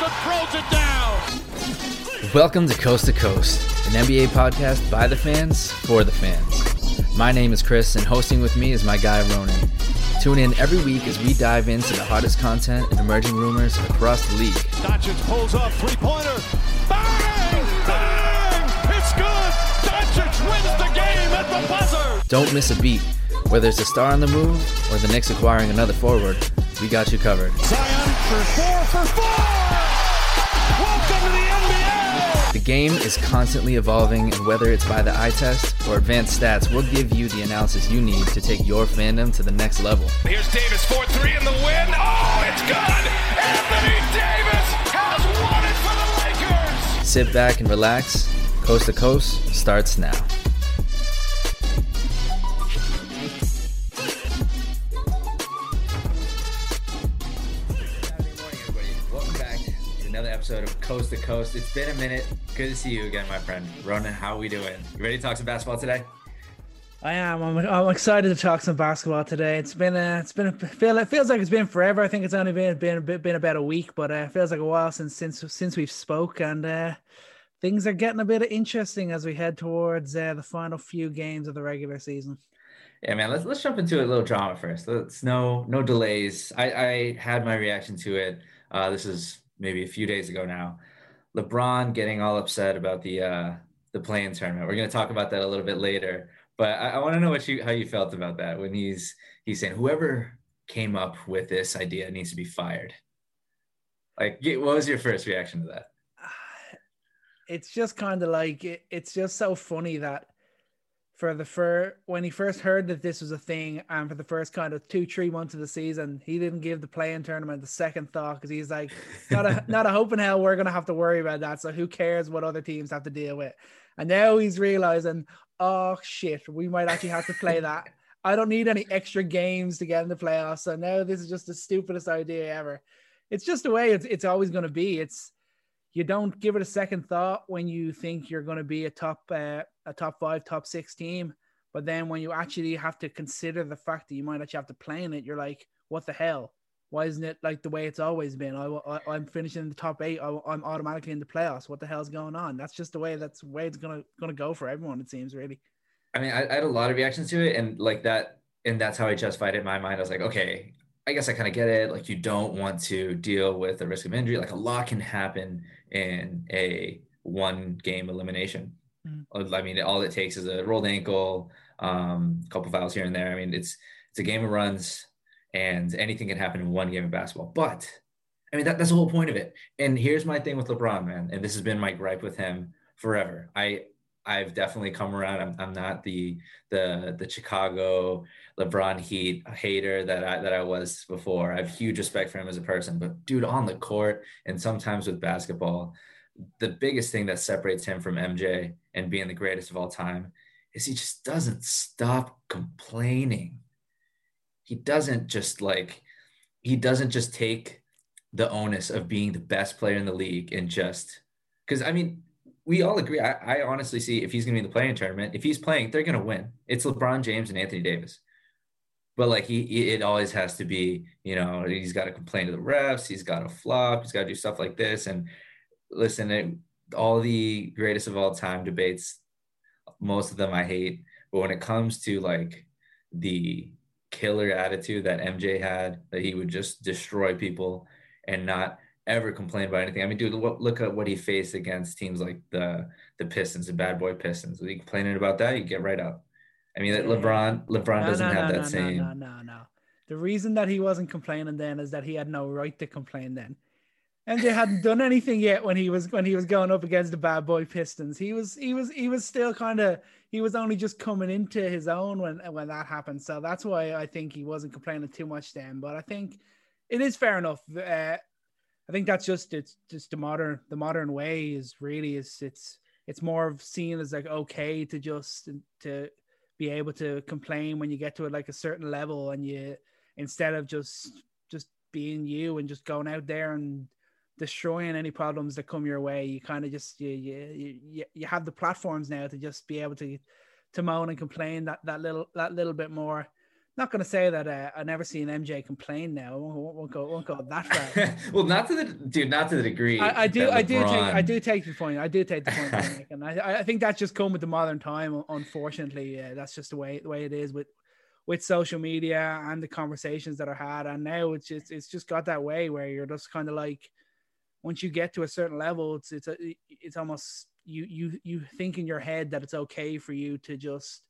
Boston throws it down. Welcome to Coast to Coast, an NBA podcast by the fans for the fans. My name is Chris, and hosting with me is my guy Ronan. Tune in every week as we dive into the hottest content and emerging rumors across the league. Doncic pulls up three pointer. Bang! Bang! It's good. Doncic wins the game at the buzzer. Don't miss a beat. Whether it's a star on the move or the Knicks acquiring another forward, we got you covered. Zion for four for four. The game is constantly evolving, and whether it's by the eye test or advanced stats, we'll give you the analysis you need to take your fandom to the next level. Here's Davis 4-3 in the win. Oh, it's good. Anthony Davis has won it for the Lakers. Sit back and relax. Coast to Coast starts now. Coast to Coast. It's been a minute. Good to see you again, my friend. Ronan, how are we doing? You ready to talk some basketball today? I am. I'm, I'm excited to talk some basketball today. It's been a, it's been a, feel it feels like it's been forever. I think it's only been been been, been about a week, but uh, it feels like a while since since since we've spoke, and uh, things are getting a bit interesting as we head towards uh, the final few games of the regular season. Yeah, man. Let's let's jump into a little drama first. Let's no no delays. I I had my reaction to it. Uh, this is maybe a few days ago now. LeBron getting all upset about the uh, the play-in tournament. We're gonna talk about that a little bit later. But I, I want to know what you how you felt about that when he's he's saying whoever came up with this idea needs to be fired. Like, what was your first reaction to that? It's just kind of like it, it's just so funny that for the fir when he first heard that this was a thing, and for the first kind of two three months of the season, he didn't give the play-in tournament the second thought because he's like, not a not a hope in hell we're gonna have to worry about that. So who cares what other teams have to deal with? And now he's realizing, oh shit, we might actually have to play that. I don't need any extra games to get in the playoffs. So now this is just the stupidest idea ever. It's just the way it's it's always going to be. It's you don't give it a second thought when you think you're going to be a top uh, a top five, top six team. But then when you actually have to consider the fact that you might actually have to play in it, you're like, what the hell? Why isn't it like the way it's always been? I, I, am finishing in the top eight. I, am automatically in the playoffs. What the hell's going on? That's just the way. That's the way it's gonna gonna go for everyone. It seems really. I mean, I, I had a lot of reactions to it, and like that, and that's how I justified it in my mind. I was like, okay, I guess I kind of get it. Like, you don't want to deal with the risk of injury. Like, a lot can happen in a one game elimination. I mean, all it takes is a rolled ankle, um, a couple fouls here and there. I mean, it's it's a game of runs and anything can happen in one game of basketball. But I mean, that, that's the whole point of it. And here's my thing with LeBron, man. And this has been my gripe with him forever. I I've definitely come around. I'm, I'm not the the the Chicago LeBron Heat hater that I that I was before. I have huge respect for him as a person, but dude, on the court and sometimes with basketball, the biggest thing that separates him from MJ and being the greatest of all time is he just doesn't stop complaining he doesn't just like he doesn't just take the onus of being the best player in the league and just because I mean we all agree. I, I honestly see if he's gonna be in the play-in tournament, if he's playing, they're gonna win. It's LeBron James and Anthony Davis. But like he, it always has to be, you know, he's got to complain to the refs, he's got to flop, he's got to do stuff like this. And listen, it, all the greatest of all time debates, most of them I hate. But when it comes to like the killer attitude that MJ had, that he would just destroy people and not ever complain about anything. I mean, dude, look at what he faced against teams like the the Pistons, the bad boy Pistons. He complaining about that? You get right up. I mean, yeah. LeBron LeBron no, doesn't no, have no, that same. No, no, no. The reason that he wasn't complaining then is that he had no right to complain then. MJ hadn't done anything yet when he was when he was going up against the bad boy Pistons. He was he was he was still kind of he was only just coming into his own when when that happened. So that's why I think he wasn't complaining too much then. But I think it is fair enough. Uh, I think that's just it's just the modern the modern way is really is it's it's more of seen as like okay to just to be able to complain when you get to it like a certain level and you instead of just just being you and just going out there and destroying any problems that come your way. You kind of just you, you you you have the platforms now to just be able to to moan and complain that that little that little bit more. not going to say that uh, I've never seen MJ complain. Now, I won't, won't go, won't go that far. well, not to the dude, not to the degree. I, I do, I do take, I do take the point. I do take the point, and I, I think that's just come with the modern time. Unfortunately, uh, that's just the way the way it is with with social media and the conversations that are had. And now it's just it's just got that way where you're just kind of like, once you get to a certain level, it's it's a, it's almost you you you think in your head that it's okay for you to just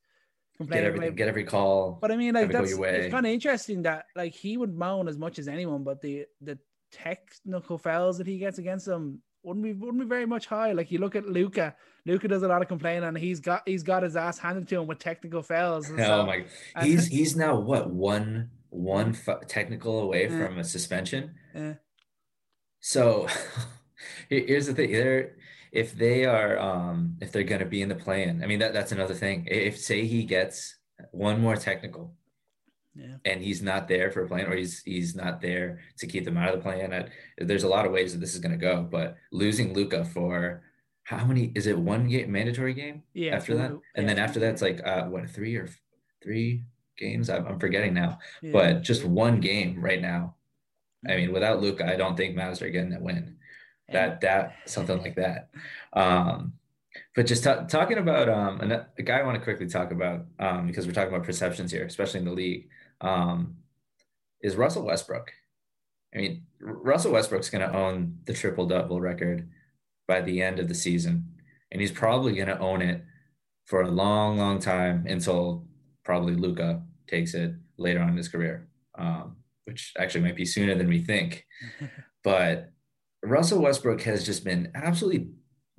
Get everything, get every call. But I mean, like that's it's kind of interesting that like he would moan as much as anyone, but the the technical fouls that he gets against him wouldn't be wouldn't be very much high. Like you look at Luka, Luka does a lot of complaining, and he's got he's got his ass handed to him with technical fouls. oh so, my! He's he's now what one one f- technical away yeah. from a suspension. Yeah. So here's the thing: there if they are um if they're going to be in the plan i mean that that's another thing. If say he gets one more technical yeah. and he's not there for a plan or he's he's not there to keep them out of the plan there's a lot of ways that this is going to go but losing Luka for how many is it one game mandatory game yeah after that? And then after that it's like uh what three or three games? I'm, I'm forgetting now. Yeah. but just one game right now i mean without Luka, i don't think mavs are getting that win. That that something like that. Um but just t- talking about um a guy i want to quickly talk about um because we're talking about perceptions here especially in the league um is russell westbrook. I mean russell westbrook's going to own the triple double record by the end of the season and he's probably going to own it for a long long time until probably Luka takes it later on in his career. Um, which actually might be sooner than we think but Russell Westbrook has just been absolutely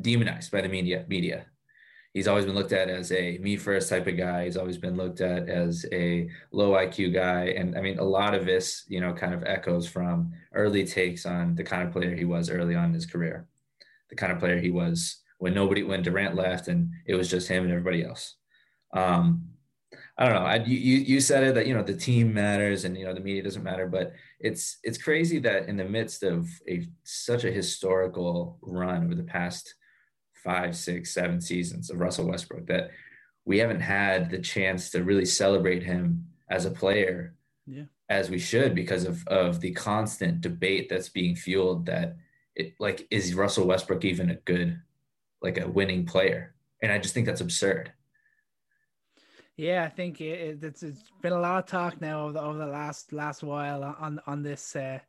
demonized by the media. Media. He's always been looked at as a me first type of guy. He's always been looked at as a low IQ guy, and I mean a lot of this, you know, kind of echoes from early takes on the kind of player he was early on in his career, the kind of player he was when nobody, when Durant left, and it was just him and everybody else. Um, I don't know. I, you you said it that you know the team matters and you know the media doesn't matter, but it's it's crazy that in the midst of a such a historical run over the past five, six, seven seasons of Russell Westbrook that we haven't had the chance to really celebrate him as a player yeah. as we should because of of the constant debate that's being fueled that it like is Russell Westbrook even a good like a winning player? And I just think that's absurd. Yeah, I think it, it's it's been a lot of talk now over the, over the last last while on on this uh,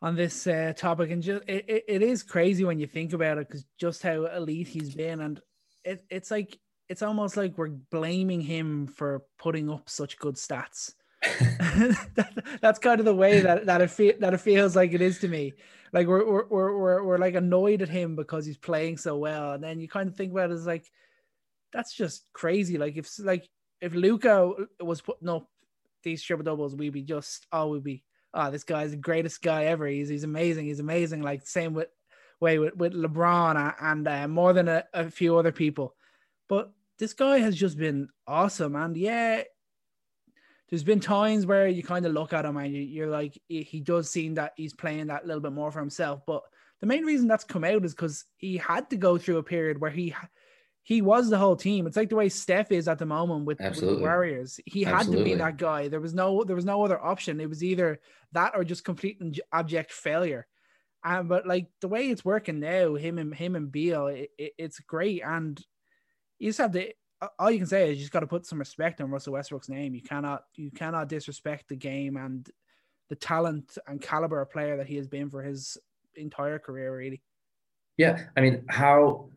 on this uh, topic, and just it, it is crazy when you think about it because just how elite he's been, and it it's like it's almost like we're blaming him for putting up such good stats. that, that's kind of the way that that it fe- that it feels like it is to me. Like we're we're we're we're like annoyed at him because he's playing so well, and then you kind of think about it as like that's just crazy. Like if like if Luka was putting up these triple doubles, we'd be just oh we'd be oh this guy's the greatest guy ever. He's he's amazing. He's amazing. Like same with way with, with LeBron and uh, more than a, a few other people. But this guy has just been awesome. And yeah, there's been times where you kind of look at him and you're like, he does seem that he's playing that little bit more for himself. But the main reason that's come out is because he had to go through a period where he he was the whole team. It's like the way Steph is at the moment with, with the Warriors. He had Absolutely. to be that guy. There was no there was no other option. It was either that or just complete and abject failure. Um, but like the way it's working now, him and him and Beal, it, it, it's great. And you just have to. All you can say is you just got to put some respect on Russell Westbrook's name. You cannot you cannot disrespect the game and the talent and caliber of player that he has been for his entire career. Really. Yeah, I mean, how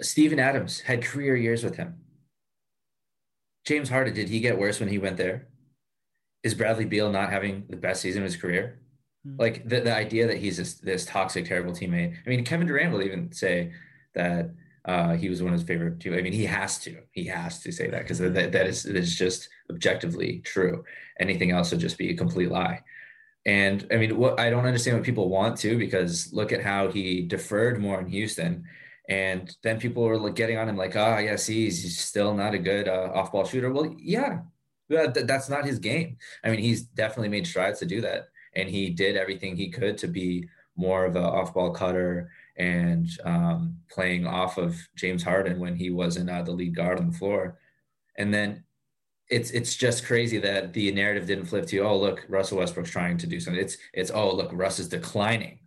Steven Adams had career years with him. James Harden, did he get worse when he went there? Is Bradley Beal not having the best season of his career? Mm-hmm. Like the, the idea that he's this, this toxic, terrible teammate. I mean, Kevin Durant will even say that uh, he was one of his favorite too. I mean, he has to. He has to say that because that, that is that is just objectively true. Anything else would just be a complete lie. And I mean, what I don't understand what people want to because look at how he deferred more in Houston and then people were like getting on him like, oh, yes, he's, he's still not a good uh, off ball shooter. Well, yeah, that, that's not his game. I mean, he's definitely made strides to do that. And he did everything he could to be more of an off ball cutter and um, playing off of James Harden when he wasn't uh, the lead guard on the floor. And then it's it's just crazy that the narrative didn't flip to oh look Russell Westbrook's trying to do something. It's it's oh look Russ is declining.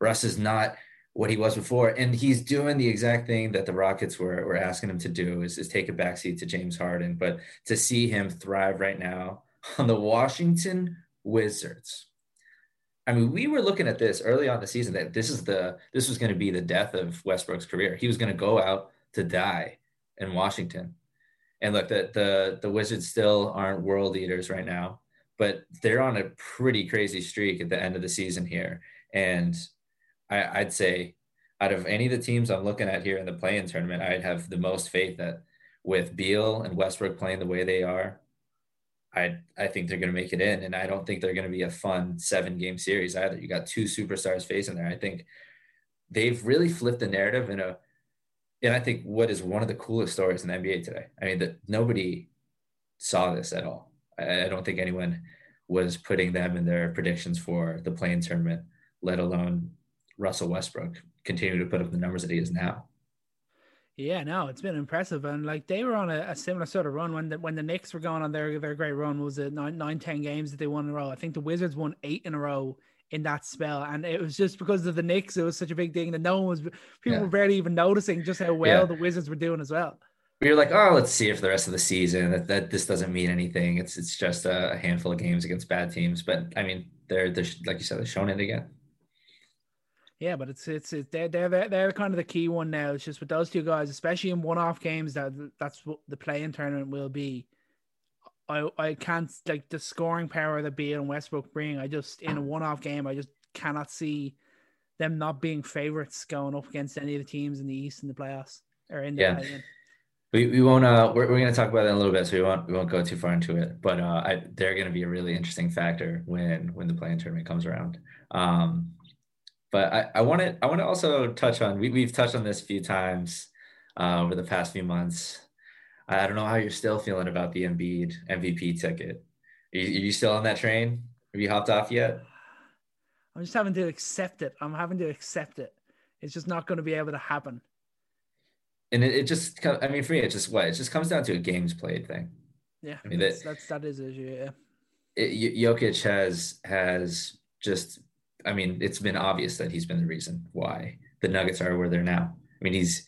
Russ is not what he was before, and he's doing the exact thing that the Rockets were were asking him to do is, is take a backseat to James Harden. But to see him thrive right now on the Washington Wizards. I mean, we were looking at this early on the season that this is the this was going to be the death of Westbrook's career. He was going to go out to die in Washington and look, the the the Wizards still aren't world leaders right now, but they're on a pretty crazy streak at the end of the season here. And I, I'd say out of any of the teams I'm looking at here in the play-in tournament, I'd have the most faith that with Beal and Westbrook playing the way they are, I I think they're going to make it in, and I don't think they're going to be a fun seven game series either. You got two superstars facing there. I think they've really flipped the narrative in a and I think what is one of the coolest stories in the NBA today. I mean, that nobody saw this at all. I, I, don't think anyone was putting them in their predictions for the play-in tournament, let alone Russell Westbrook continue to put up the numbers that he is now. Yeah, no, it's been impressive, and like they were on a, a, similar sort of run when the when the Knicks were going on their their great run was it nine nine ten games that they won in a row. I think the Wizards won eight in a row in that spell. And it was just because of the Knicks, it was such a big thing that no one was, people yeah. were barely even noticing just how well yeah. the Wizards were doing as well. We were like, oh, let's see if the rest of the season that, that this doesn't mean anything. It's it's just a handful of games against bad teams. But I mean, they're they're like you said, they're showing it again. Yeah, but it's it's, it's they're, they're they're kind of the key one now. It's just with those two guys, especially in one-off games, that that's what the play-in tournament will be. I I can't like the scoring power that Beal and Westbrook bring. I just in a one-off game, I just cannot see them not being favorites going up against any of the teams in the East in the playoffs or in the yeah. We, we won't uh we're, we're going to talk about that in a little bit so we won't we won't go too far into it but uh I, they're going to be a really interesting factor when when the play-in tournament comes around um but I I want to I want to also touch on we, we've touched on this a few times uh, over the past few months I don't know how you're still feeling about the Embiid MVP ticket. Are you, are you still on that train? Have you hopped off yet? I'm just having to accept it. I'm having to accept it. It's just not going to be able to happen. And it, it just, I mean, for me, it just what? It just comes down to a games played thing. Yeah, I mean that's that, that's that is issue. Yeah, it, Jokic has has just, I mean, it's been obvious that he's been the reason why the Nuggets are where they're now. I mean, he's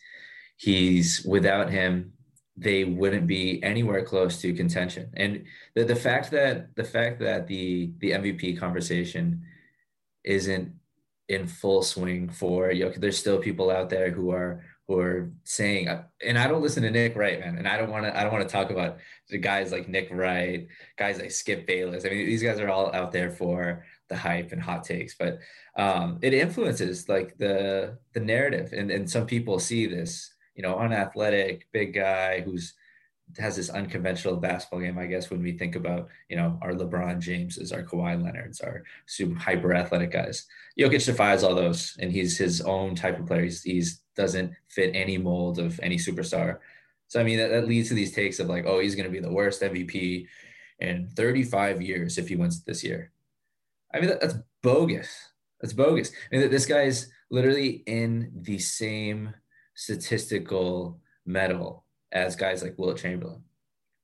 he's without him, they wouldn't be anywhere close to contention. And the, the fact that the fact that the the MVP conversation isn't in full swing for you know, there's still people out there who are who are saying and I don't listen to Nick Wright, man. And I don't want to I don't want to talk about the guys like Nick Wright, guys like Skip Bayless. I mean, these guys are all out there for the hype and hot takes, but um, it influences like the the narrative. And, and some people see this you know, unathletic, big guy who's has this unconventional basketball game, I guess, when we think about, you know, our LeBron Jameses, our Kawhi Leonards, our super hyper athletic guys. Jokic defies all those, and he's his own type of player. He's, he's doesn't fit any mold of any superstar. So I mean, that, that leads to these takes of like, oh, he's going to be the worst MVP in 35 years if he wins this year. I mean, that, that's bogus. That's bogus. I mean, this guy's literally in the same statistical medal as guys like Wilt Chamberlain.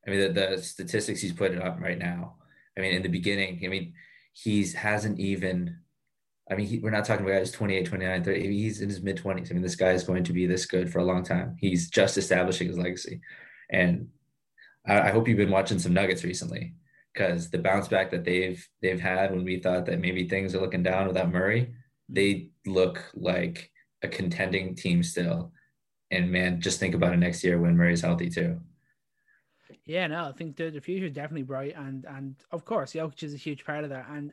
I mean, the, the statistics he's putting up right now. I mean, in the beginning, I mean, he's hasn't even. I mean, he, we're not talking about guys 28, 29, 30. He's in his mid 20s. I mean, this guy is going to be this good for a long time. He's just establishing his legacy. And I, I hope you've been watching some Nuggets recently because the bounce back that they've they've had when we thought that maybe things are looking down without Murray, mm-hmm. they look like a contending team still and man, just think about it next year when Murray's healthy too. Yeah, no, I think the, the future is definitely bright, and and of course, Jokic is a huge part of that. And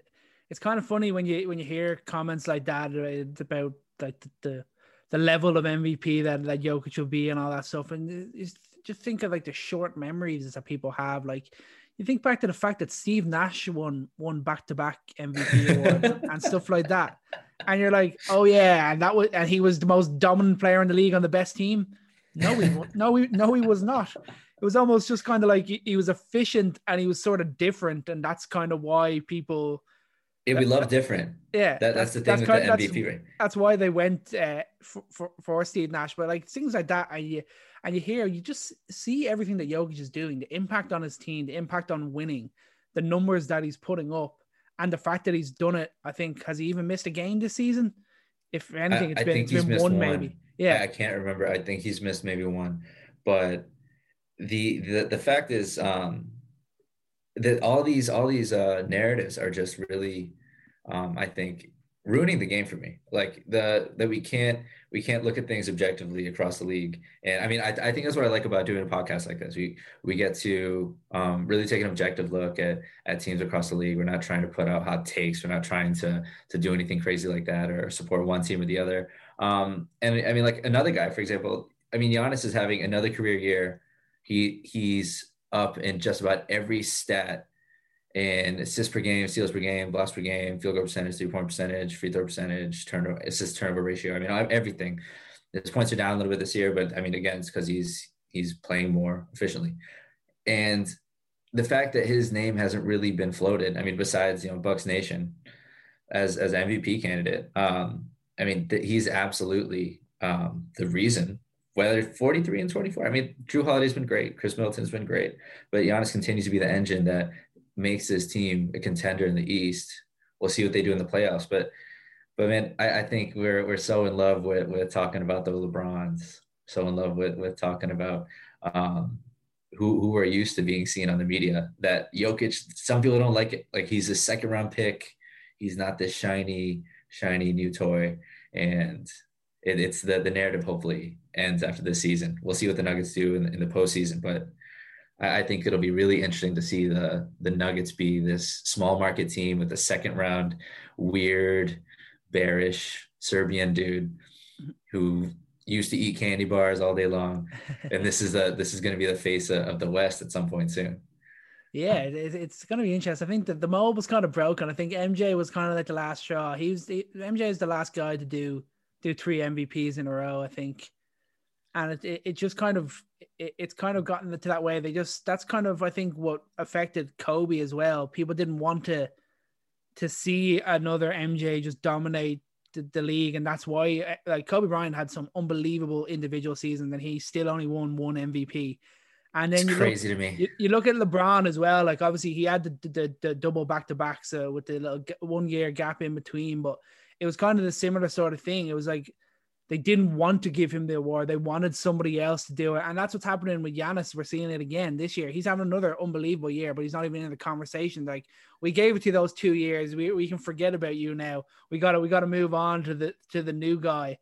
it's kind of funny when you when you hear comments like that uh, about like the, the the level of MVP that that Jokic will be and all that stuff. And uh, just think of like the short memories that people have. Like you think back to the fact that Steve Nash won won back to back MVP awards and stuff like that and you're like, oh yeah, and that was and he was the most dominant player in the league on the best team. No, he no, he no, he was not. It was almost just kind of like he, he was efficient and he was sort of different, and that's kind of why people. Yeah, we love different. Yeah, that, that's, that's, the thing that's with kind, the MVP, that's, right? That's why they went uh, for, for for Steve Nash, but like things like that, and you And you hear, you just see everything that Jokic is doing, the impact on his team, the impact on winning, the numbers that he's putting up, and the fact that he's done it. I think has he even missed a game this season? If anything, it's I, been, it's been one, one, maybe. Yeah, I, I can't remember. I think he's missed maybe one, but the the the fact is um that all these all these uh narratives are just really um I think ruining the game for me. Like the that we can't we can't look at things objectively across the league. And I mean, I, I think that's what I like about doing a podcast like this. We we get to um, really take an objective look at at teams across the league. We're not trying to put out hot takes. We're not trying to to do anything crazy like that or support one team or the other. Um, and I mean, like another guy, for example. I mean, Giannis is having another career year. He he's up in just about every stat and assists per game, steals per game, blocks per game, field goal percentage, three point percentage, free throw percentage, turnover, assist turnover ratio. I mean, everything. His points are down a little bit this year, but I mean, again, it's because he's he's playing more efficiently, and the fact that his name hasn't really been floated. I mean, besides you know Bucks Nation as as MVP candidate, um, I mean, th- he's absolutely um, the reason. Whether 43 and 24, I mean, Jrue Holiday's been great, Khris Middleton's been great, but Giannis continues to be the engine that makes this team a contender in the East. We'll see what they do in the playoffs, but but man, I, I think we're we're so in love with with talking about the LeBrons, so in love with with talking about um, who who are used to being seen on the media. That Jokic, some people don't like it. Like he's a second round pick. He's not this shiny shiny new toy, and it, it's the the narrative. Hopefully ends after this season. We'll see what the Nuggets do in, in the postseason, but I think it'll be really interesting to see the the Nuggets be this small market team with a second round weird, bearish Serbian dude who used to eat candy bars all day long, and this is the this is going to be the face of the West at some point soon. Yeah, it's going to be interesting. I think that the mold was kind of broken. I think MJ was kind of like the last straw. He was the, MJ is the last guy to do do three MVPs in a row. I think and it, it, it just kind of it, it's kind of gotten to that way. They just that's kind of I think what affected Kobe as well. People didn't want to to see another MJ just dominate the, the league, and that's why eh, like Kobe Bryant had some unbelievable individual seasons, and he still only won one MVP. And then it's you crazy look, to me. You, you, look at LeBron as well. Like obviously he had the the, the double back to backs uh, with the little one year gap in between, but it was kind of the similar sort of thing. It was like they didn't want to give him the award. They wanted somebody else to do it. And that's what's happening with Giannis. We're seeing it again this year. He's having another unbelievable year, but he's not even in the conversation. Like we gave it to those two years. We, we can forget about you now. We gotta we gotta move on to the to the new guy.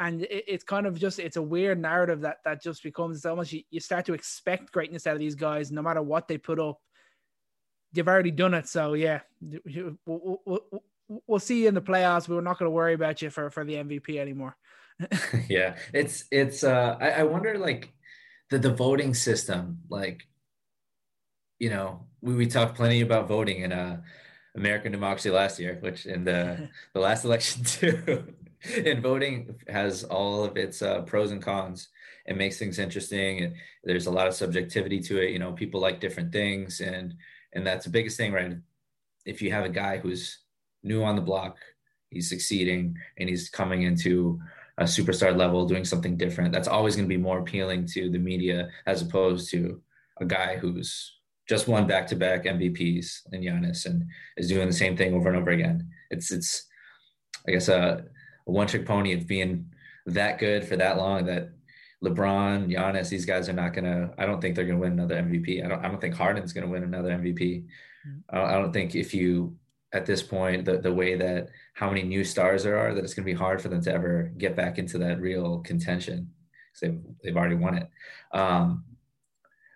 And it, it's kind of just it's a weird narrative that that just becomes it's almost you, you start to expect greatness out of these guys no matter what they put up. You've already done it. So yeah. We'll, we'll, we'll see you in the playoffs. We're not going to worry about you for, for the MVP anymore. yeah, it's it's. Uh, I, I wonder like the the voting system. Like, you know, we we talked plenty about voting in uh American democracy last year, which in the the last election too. and voting has all of its uh, pros and cons. It makes things interesting, and there's a lot of subjectivity to it. You know, people like different things, and and that's the biggest thing, right? If you have a guy who's new on the block, he's succeeding, and he's coming into a superstar level doing something different that's always going to be more appealing to the media as opposed to a guy who's just won back-to-back MVPs in Giannis and is doing the same thing over and over again. It's it's I guess a, a one-trick pony of being that good for that long that LeBron, Giannis, these guys are not gonna. I don't think they're gonna win another MVP. I don't. I don't think Harden's gonna win another MVP. Mm-hmm. I, don't, I don't think if you at this point the the way that how many new stars there are that it's going to be hard for them to ever get back into that real contention because they've, they've already won it. Um,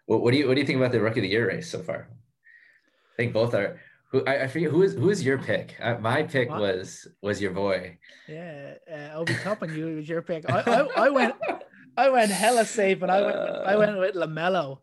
what, what, do you what do you think about the rookie of the year race so far? I think both are. Who I, I forget who is who is your pick? Uh, my pick was was your boy. Yeah, uh, Obi Toppin. You was your pick. I, I, I went I went hella safe, and I went I went with LaMelo.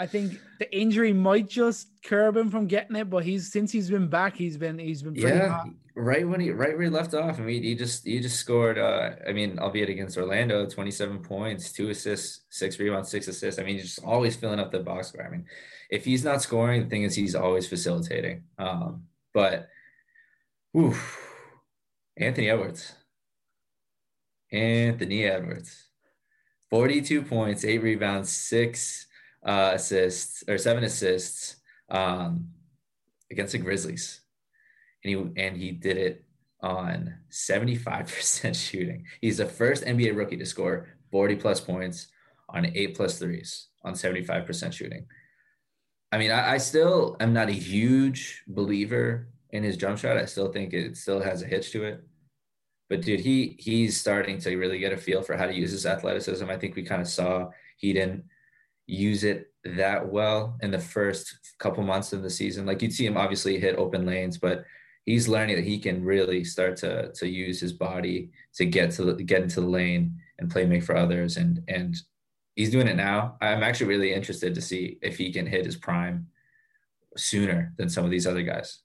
I think the injury might just curb him from getting it, but he's since he's been back, he's been he's been yeah. Hot. Right when he right where he left off, I mean, he just he just scored. Uh, I mean, albeit against Orlando, twenty seven points, two assists, six rebounds, six assists. I mean, he's just always filling up the box score. I mean, if he's not scoring, the thing is he's always facilitating. Um, but, oof, Anthony Edwards, Anthony Edwards 42 points, eight rebounds, six uh, assists or seven assists um, against the Grizzlies, and he and he did it on 75% shooting. He's the first NBA rookie to score 40 plus points on eight plus threes on 75% shooting. I mean, I, I, still am not a huge believer in his jump shot. I still think it still has a hitch to it. But dude, he he's starting to really get a feel for how to use his athleticism. I think we kind of saw he didn't use it that well in the first couple months of the season. Like you'd see him obviously hit open lanes, but he's learning that he can really start to to use his body to get to the, get into the lane and play make for others. And and he's doing it now. I'm actually really interested to see if he can hit his prime sooner than some of these other guys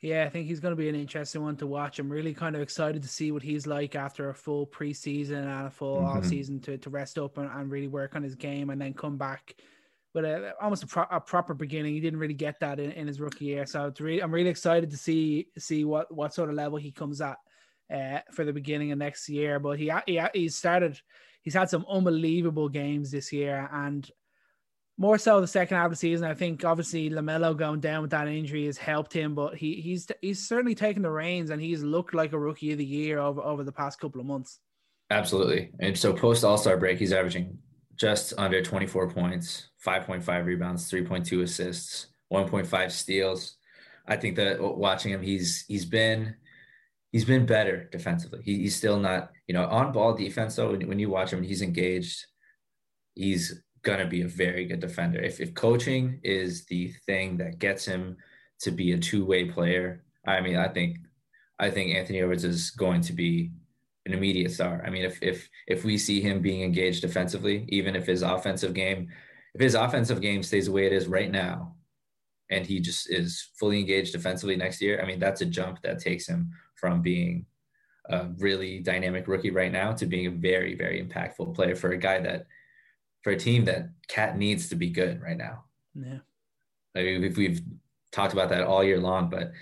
yeah i think he's going to be an interesting one to watch i'm really kind of excited to see what he's like after a full preseason and a full mm-hmm. off season to, to rest up and, and really work on his game and then come back but a, almost a, pro- a, proper beginning. He didn't really get that in, in his rookie year, so it's really, I'm really excited to see see what what sort of level he comes at uh, for the beginning of next year. But he he he started. He's had some unbelievable games this year, and more so the second half of the season. I think obviously LaMelo going down with that injury has helped him, but he he's he's certainly taken the reins and he's looked like a rookie of the year over over the past couple of months. Absolutely, and so post All Star break, he's averaging just under 24 points, 5.5 rebounds, 3.2 assists, 1.5 steals. I think that watching him, he's he's been he's been better defensively. He, he's still not, you know, on ball defense though. When, when you watch him, he's engaged. He's gonna be a very good defender. If if coaching is the thing that gets him to be a two way player, I mean, I think I think Anthony Edwards is going to be an immediate star. I mean, if if if we see him being engaged defensively, even if his offensive game, if his offensive game stays the way it is right now, and he just is fully engaged defensively next year, I mean, that's a jump that takes him from being a really dynamic rookie right now to being a very very impactful player for a guy that for a team that KAT needs to be good right now. Yeah, I mean, we've, we've talked about that all year long, but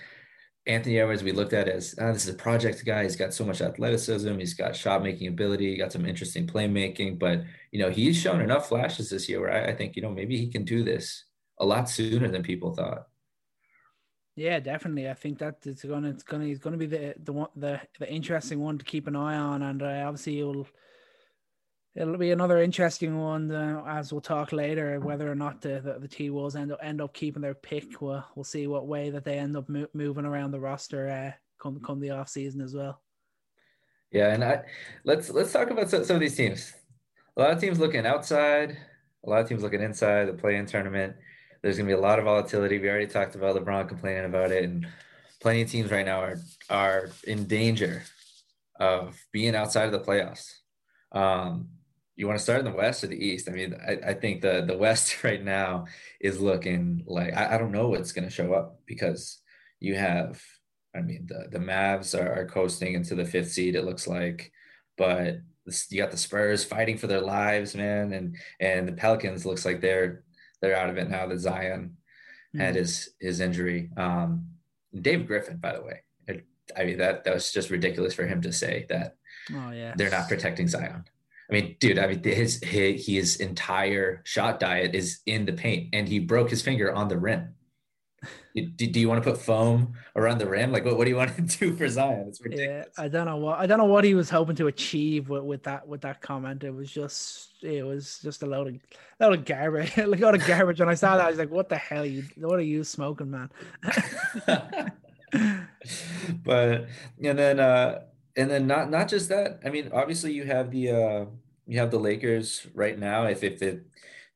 Anthony Edwards, we looked at as oh, this is a project guy. He's got so much athleticism. He's got shot making ability. He got some interesting playmaking. But you know, he's shown enough flashes this year where I, I think you know maybe he can do this a lot sooner than people thought. Yeah, definitely. I think that it's gonna it's gonna it's gonna be the the one the the interesting one to keep an eye on, and uh, obviously it will it'll be another interesting one uh, as we'll talk later whether or not the, the, the T Wolves end up end up keeping their pick. We'll, we'll see what way that they end up mo- moving around the roster uh, come come the off season as well. Yeah, and I let's let's talk about some, some of these teams. A lot of teams looking outside, a lot of teams looking inside the play-in tournament. There's gonna be a lot of volatility. We already talked about LeBron complaining about it, and plenty of teams right now are are in danger of being outside of the playoffs. Um, you want to start in the West or the East? I mean, I, I think the the West right now is looking like I, I don't know what's going to show up because you have, I mean, the the Mavs are, are coasting into the fifth seed. It looks like, but you got the Spurs fighting for their lives, man, and and the Pelicans looks like they're they're out of it now that Zion mm-hmm. had his his injury. Um, Dave Griffin, by the way, I mean that that was just ridiculous for him to say that. Oh yeah, they're not protecting Zion. I mean, dude, I mean, his, his his entire shot diet is in the paint, and he broke his finger on the rim. Do, do you want to put foam around the rim? Like, what, what do you want to do for Zion? It's ridiculous. Yeah, I don't know what I don't know what he was hoping to achieve with, with that with that comment. It was just it was just a load of load of garbage, a load of garbage. When I saw that, I was like, "What the hell? You what are you smoking, man?" but and then uh and then not not just that. I mean, obviously you have the uh you have the Lakers right now. If if it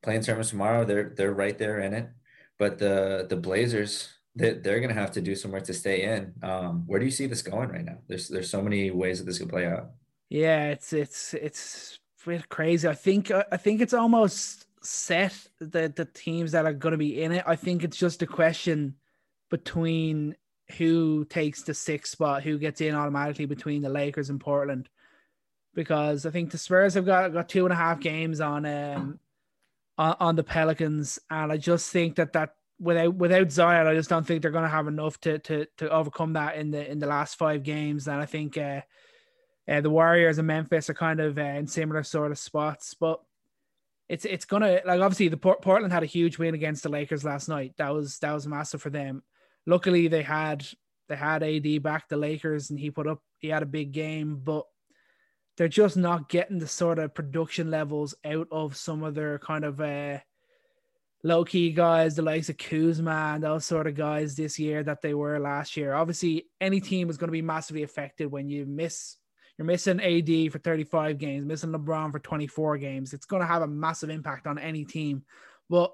playing tournament tomorrow, they're they're right there in it. But the the Blazers, they, they're gonna have to do some work to stay in. Um, where do you see this going right now? There's there's so many ways that this could play out. Yeah, it's it's it's crazy. I think I think it's almost set the the teams that are to be in it. I think it's just a question between who takes the sixth spot, who gets in automatically between the Lakers and Portland. Because I think the Spurs have got, got two and a half games on um on, on the Pelicans, and I just think that that without without Zion, I just don't think they're going to have enough to to to overcome that in the in the last five games. And I think uh, Uh, the Warriors and Memphis are kind of uh, in similar sort of spots, but it's it's gonna like obviously the Port- Portland had a huge win against the Lakers last night. That was that was massive for them. Luckily, they had they had AD back the Lakers, and he put up he had a big game, but they're just not getting the sort of production levels out of some of their kind of uh, low key guys, the likes of Kuzma and those sort of guys this year that they were last year. Obviously, any team is going to be massively affected when you miss. You're missing AD for 35 games, missing LeBron for 24 games. It's going to have a massive impact on any team, but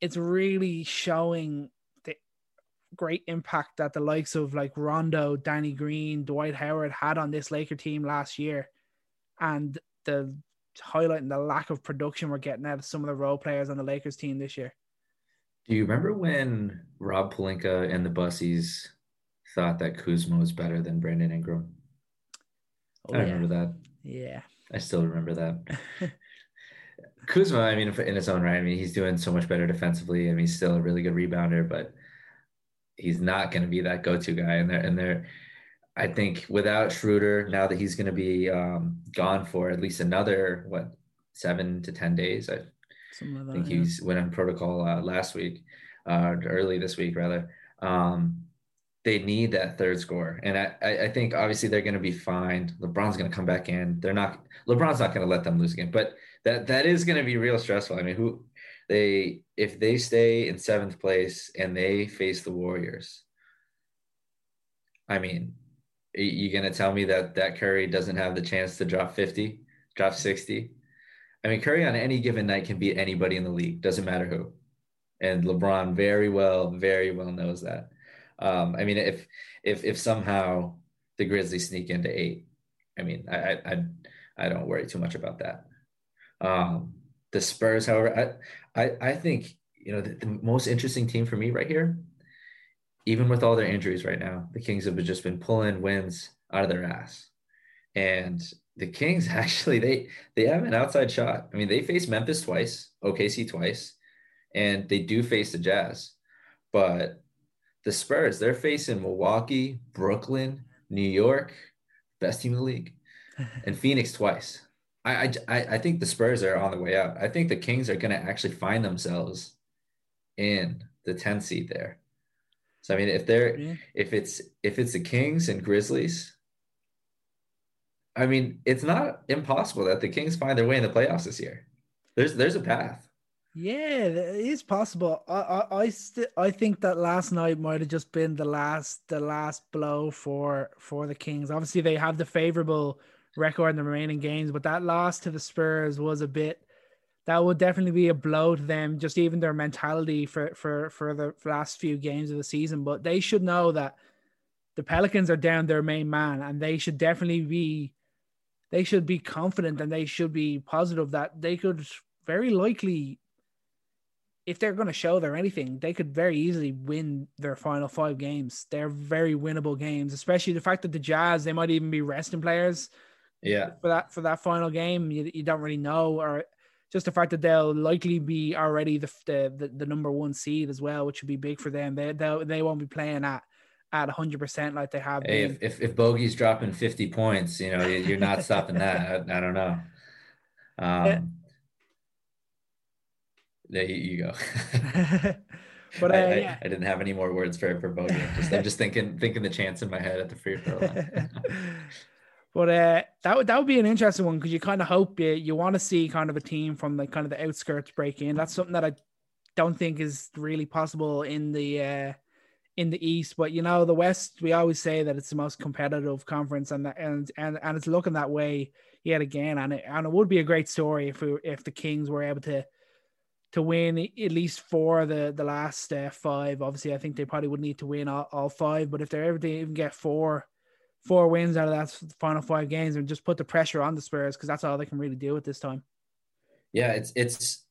it's really showing great impact that the likes of like Rondo, Danny Green, Dwight Howard had on this Laker team last year, and the highlighting the lack of production we're getting out of some of the role players on the Lakers team this year. Do you remember when Rob Pelinka and the Bussies thought that Kuzma was better than Brandon Ingram? Oh, I yeah. remember that. Yeah. I still remember that. Kuzma, I mean, in his own right, I mean, he's doing so much better defensively. I mean, he's still a really good rebounder, but he's not going to be that go-to guy. And they're, and they're, I think without Schroeder, now that he's going to be um, gone for at least another what seven to ten days, I like that, think yeah. he's went on protocol uh, last week, uh, early this week rather. Um, they need that third score, and I, I think obviously they're going to be fine. LeBron's going to come back in. They're not. LeBron's not going to let them lose again, but that that is going to be real stressful. I mean, who they if they stay in seventh place and they face the Warriors. I mean, you gonna tell me that that Curry doesn't have the chance to drop 50, drop 60? I mean, Curry on any given night can beat anybody in the league, doesn't matter who. And LeBron very well, very well knows that. Um, I mean, if if if somehow the Grizzlies sneak into eight, I mean, I I I don't worry too much about that. Um, the Spurs, however, I I, think you know the, the most interesting team for me right here even with all their injuries right now, the Kings have just been pulling wins out of their ass. And the Kings actually they they have an outside shot. I mean, they face Memphis twice, OKC twice, and they do face the Jazz. But the Spurs, they're facing Milwaukee, Brooklyn, New York, best team in the league, and Phoenix twice. I, I I think the Spurs are on the way out. I think the Kings are going to actually find themselves in the 10th seed there. So I mean, if they're yeah. if it's if it's the Kings and Grizzlies, I mean, it's not impossible that the Kings find their way in the playoffs this year. There's there's a path. Yeah, it is possible. I I I, st- I think that last night might have just been the last the last blow for for the Kings. Obviously, they have the favorable record in the remaining games, but that loss to the Spurs was a bit that would definitely be a blow to them, just even their mentality for for for the last few games of the season. But they should know that the Pelicans are down their main man, and they should definitely be they should be confident and they should be positive that they could very likely if they're going to show their anything, they could very easily win their final five games. They're very winnable games, especially the fact that the Jazz they might even be resting players. Yeah, for that for that final game, you, you don't really know, or just the fact that they'll likely be already the the, the, number one seed as well, which would be big for them. They they they won't be playing at at 100% like they have hey, if, if, if bogey's dropping 50 points you know you're not stopping that. I, I, don't know. Um yeah. there you, go. But uh, I, yeah. I, I, didn't have any more words for for bogey. I'm just, I'm just thinking thinking the chance in my head at the free throw line But uh, that would that would be an interesting one because you kind of hope you, you want to see kind of a team from like kind of the outskirts break in. That's something that I don't think is really possible in the uh, in the East. But you know, the West, we always say that it's the most competitive conference, and and and and it's looking that way yet again. And it and it would be a great story if we, if the Kings were able to to win at least four of the the last uh, five. Obviously, I think they probably would need to win all, all five. But if they're able to even get four four wins out of that final five games and just put the pressure on the Spurs because that's all they can really do at this time. Yeah, it's it's.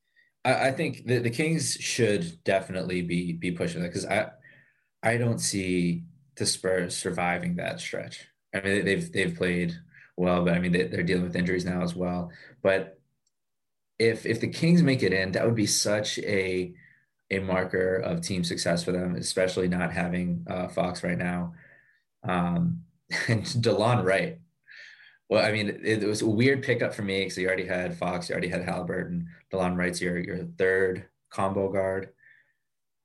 I, I think the, the Kings should definitely be be pushing that because I I don't see the Spurs surviving that stretch. I mean they've they've played well, but I mean they, they're dealing with injuries now as well. But if if the Kings make it in, that would be such a a marker of team success for them, especially not having uh, Fox right now. Um, and Delon Wright. Well, I mean, it, it, was a weird pickup for me because you already had Fox, you already had Haliburton. Delon Wright's your your third combo guard,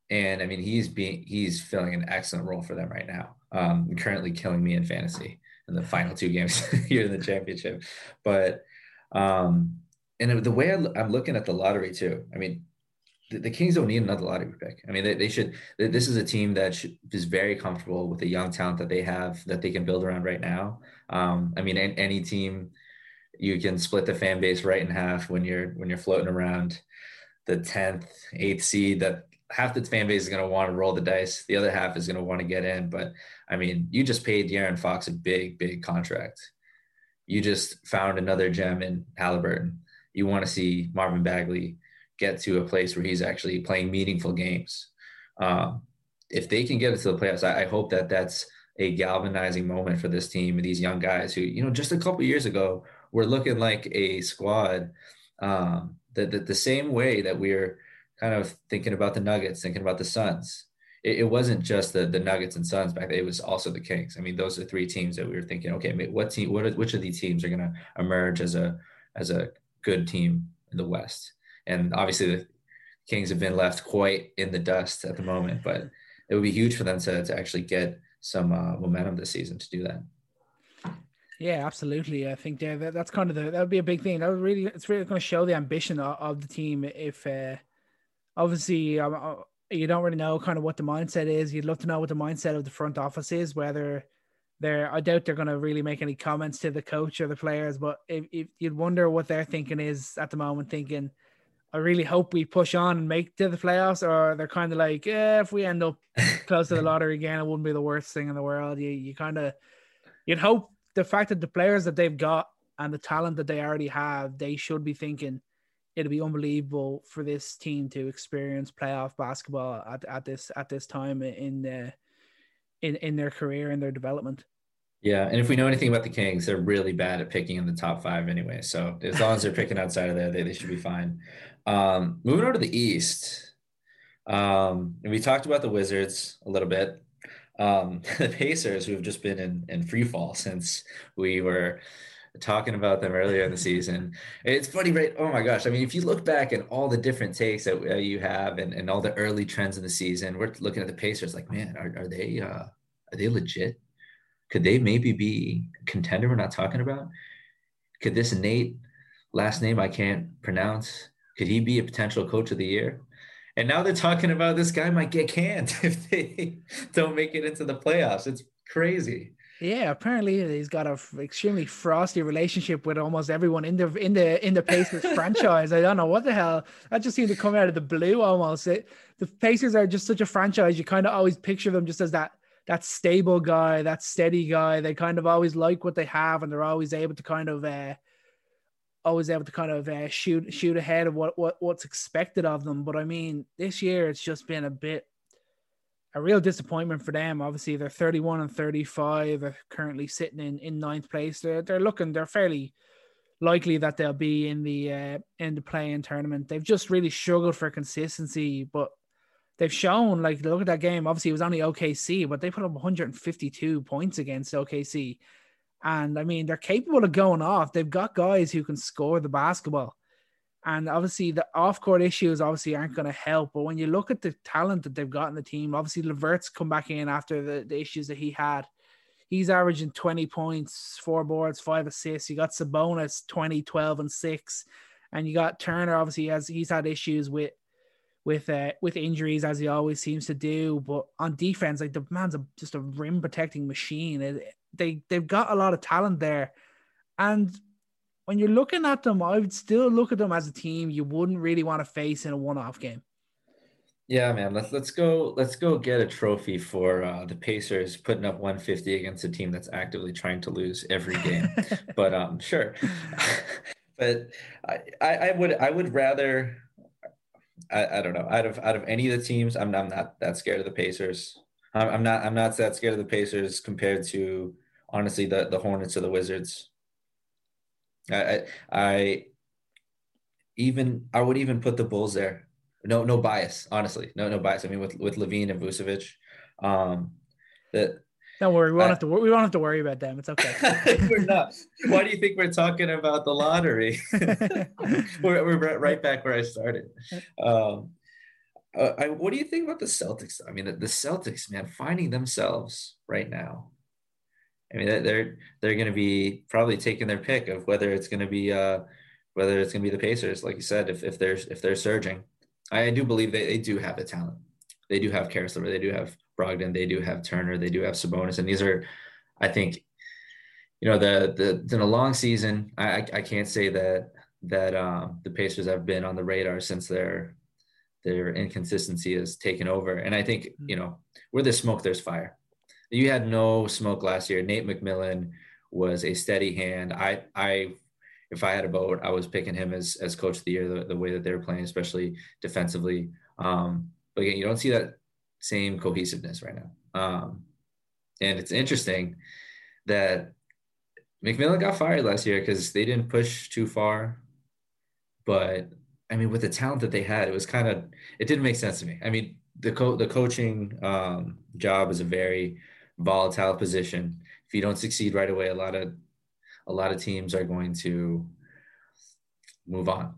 and I mean he's being he's filling an excellent role for them right now. Um, currently killing me in fantasy in the final two games here in the championship, but um, and the way I'm looking at the lottery too. I mean, the, Kings don't need another lottery pick. I mean, they, they should. This is a team that should, is very comfortable with the young talent that they have that they can build around right now. Um, I mean, any team you can split the fan base right in half when you're when you're floating around the 10th, 8th seed that half the fan base is going to want to roll the dice. The other half is going to want to get in. But I mean, you just paid De'Aaron Fox a big, big contract. You just found another gem in Haliburton. You want to see Marvin Bagley get to a place where he's actually playing meaningful games. Um, if they can get it to the playoffs, I, I, hope that that's a galvanizing moment for this team and these young guys who, you know, just a couple years ago were looking like a squad um, that, that the same way that we're kind of thinking about the Nuggets, thinking about the Suns. It, it wasn't just the the Nuggets and Suns back then; it was also the Kings. I mean, those are three teams that we were thinking, okay, what team, what which of these teams are going to emerge as a as a good team in the West? And obviously, the Kings have been left quite in the dust at the moment, but it would be huge for them to, to actually get some uh, momentum this season to do that. Yeah, absolutely. I think yeah, that, that's kind of the that would be a big thing. That would really it's really going to show the ambition of, of the team. If uh, obviously um, uh, you don't really know kind of what the mindset is, you'd love to know what the mindset of the front office is. Whether they're, I doubt they're going to really make any comments to the coach or the players, but if, if you'd wonder what their thinking is at the moment, thinking I really hope we push on and make to the playoffs, or they're kind of like, yeah, if we end up close to the lottery again, it wouldn't be the worst thing in the world. You you kind of you'd hope the fact that the players that they've got and the talent that they already have, they should be thinking it'd be unbelievable for this team to experience playoff basketball at, at this at this time in the in in their career and their development. Yeah, and if we know anything about the Kings, they're really bad at picking in the top five anyway. So as long as they're picking outside of there, they, they should be fine. Um, moving over to the East, um, and we talked about the Wizards a little bit. Um, the Pacers, who have just been in, in free fall since we were talking about them earlier in the season. It's funny, right? Oh my gosh. I mean, if you look back at all the different takes that uh, you have and, and all the early trends in the season, we're looking at the Pacers like, man, are, are they uh, are they legit? Could they maybe be a contender we're not talking about? Could this Nate last name I can't pronounce could he be a potential coach of the year? And now they're talking about this guy might get canned if they don't make it into the playoffs. It's crazy. Yeah, apparently he's got a extremely frosty relationship with almost everyone in the in the in the Pacers franchise. I don't know what the hell that just seemed to come out of the blue almost. It, the Pacers are just such a franchise. You kind of always picture them just as that that stable guy, that steady guy. They kind of always like what they have, and they're always able to kind of uh, always able to kind of uh, shoot shoot ahead of what, what what's expected of them. But I mean, this year it's just been a bit a real disappointment for them. Obviously, they're 31 and 35. They're currently sitting in, in ninth place. They're, they're looking, they're fairly likely that they'll be in the uh, in the play-in tournament. They've just really struggled for consistency, but they've shown like look at that game. Obviously, it was only OKC, but they put up 152 points against OKC. And I mean, they're capable of going off. They've got guys who can score the basketball. And obviously, the off court issues obviously aren't going to help. But when you look at the talent that they've got in the team, obviously, LeVert's come back in after the, the issues that he had. He's averaging 20 points, four boards, five assists. You got Sabonis 20, 12, and six. And you got Turner, obviously, has he's had issues with with uh, with injuries as he always seems to do. But on defense, like the man's a, just a rim protecting machine. It, they they've got a lot of talent there, and when you're looking at them, I would still look at them as a team you wouldn't really want to face in a one-off game. Yeah, man. Let's let's go. Let's go get a trophy for uh, the Pacers putting up 150 against a team that's actively trying to lose every game. but um, sure. but I, I, I would I would rather I, I don't know out of out of any of the teams I'm I'm not that scared of the Pacers. I'm, I'm not I'm not that scared of the Pacers compared to honestly the the Hornets or the Wizards. I, I, I even I would even put the Bulls there. No no bias, honestly. No no bias. I mean with with LaVine and Vucevic, um, that Don't worry, we won't have to. We won't have to worry about them. It's okay. we're not. Why do you think we're talking about the lottery? we're, we're right back where I started. Um, uh, I, what do you think about the Celtics? I mean, the, the Celtics, man, finding themselves right now. I mean, they're they're going to be probably taking their pick of whether it's going to be uh, whether it's going to be the Pacers, like you said, if if they're if they're surging. I do believe they, they do have the talent. They do have Caris they do have Brogdon, they do have Turner, they do have Sabonis, and these are, I think, you know, the the in a long season, I I can't say that that um, the Pacers have been on the radar since their their inconsistency has taken over, and I think mm-hmm. you know where there's smoke, there's fire. You had no smoke last year. Nate McMillan was a steady hand. I I if I had a vote, I was picking him as as coach of the year. The, the way that they were playing, especially defensively. Um, but again, you don't see that same cohesiveness right now. Um, and it's interesting that McMillan got fired last year because they didn't push too far. But I mean, with the talent that they had, it was kind of it didn't make sense to me. I mean, the co- the coaching um, job is a very volatile position. If you don't succeed right away, a lot of a lot of teams are going to move on.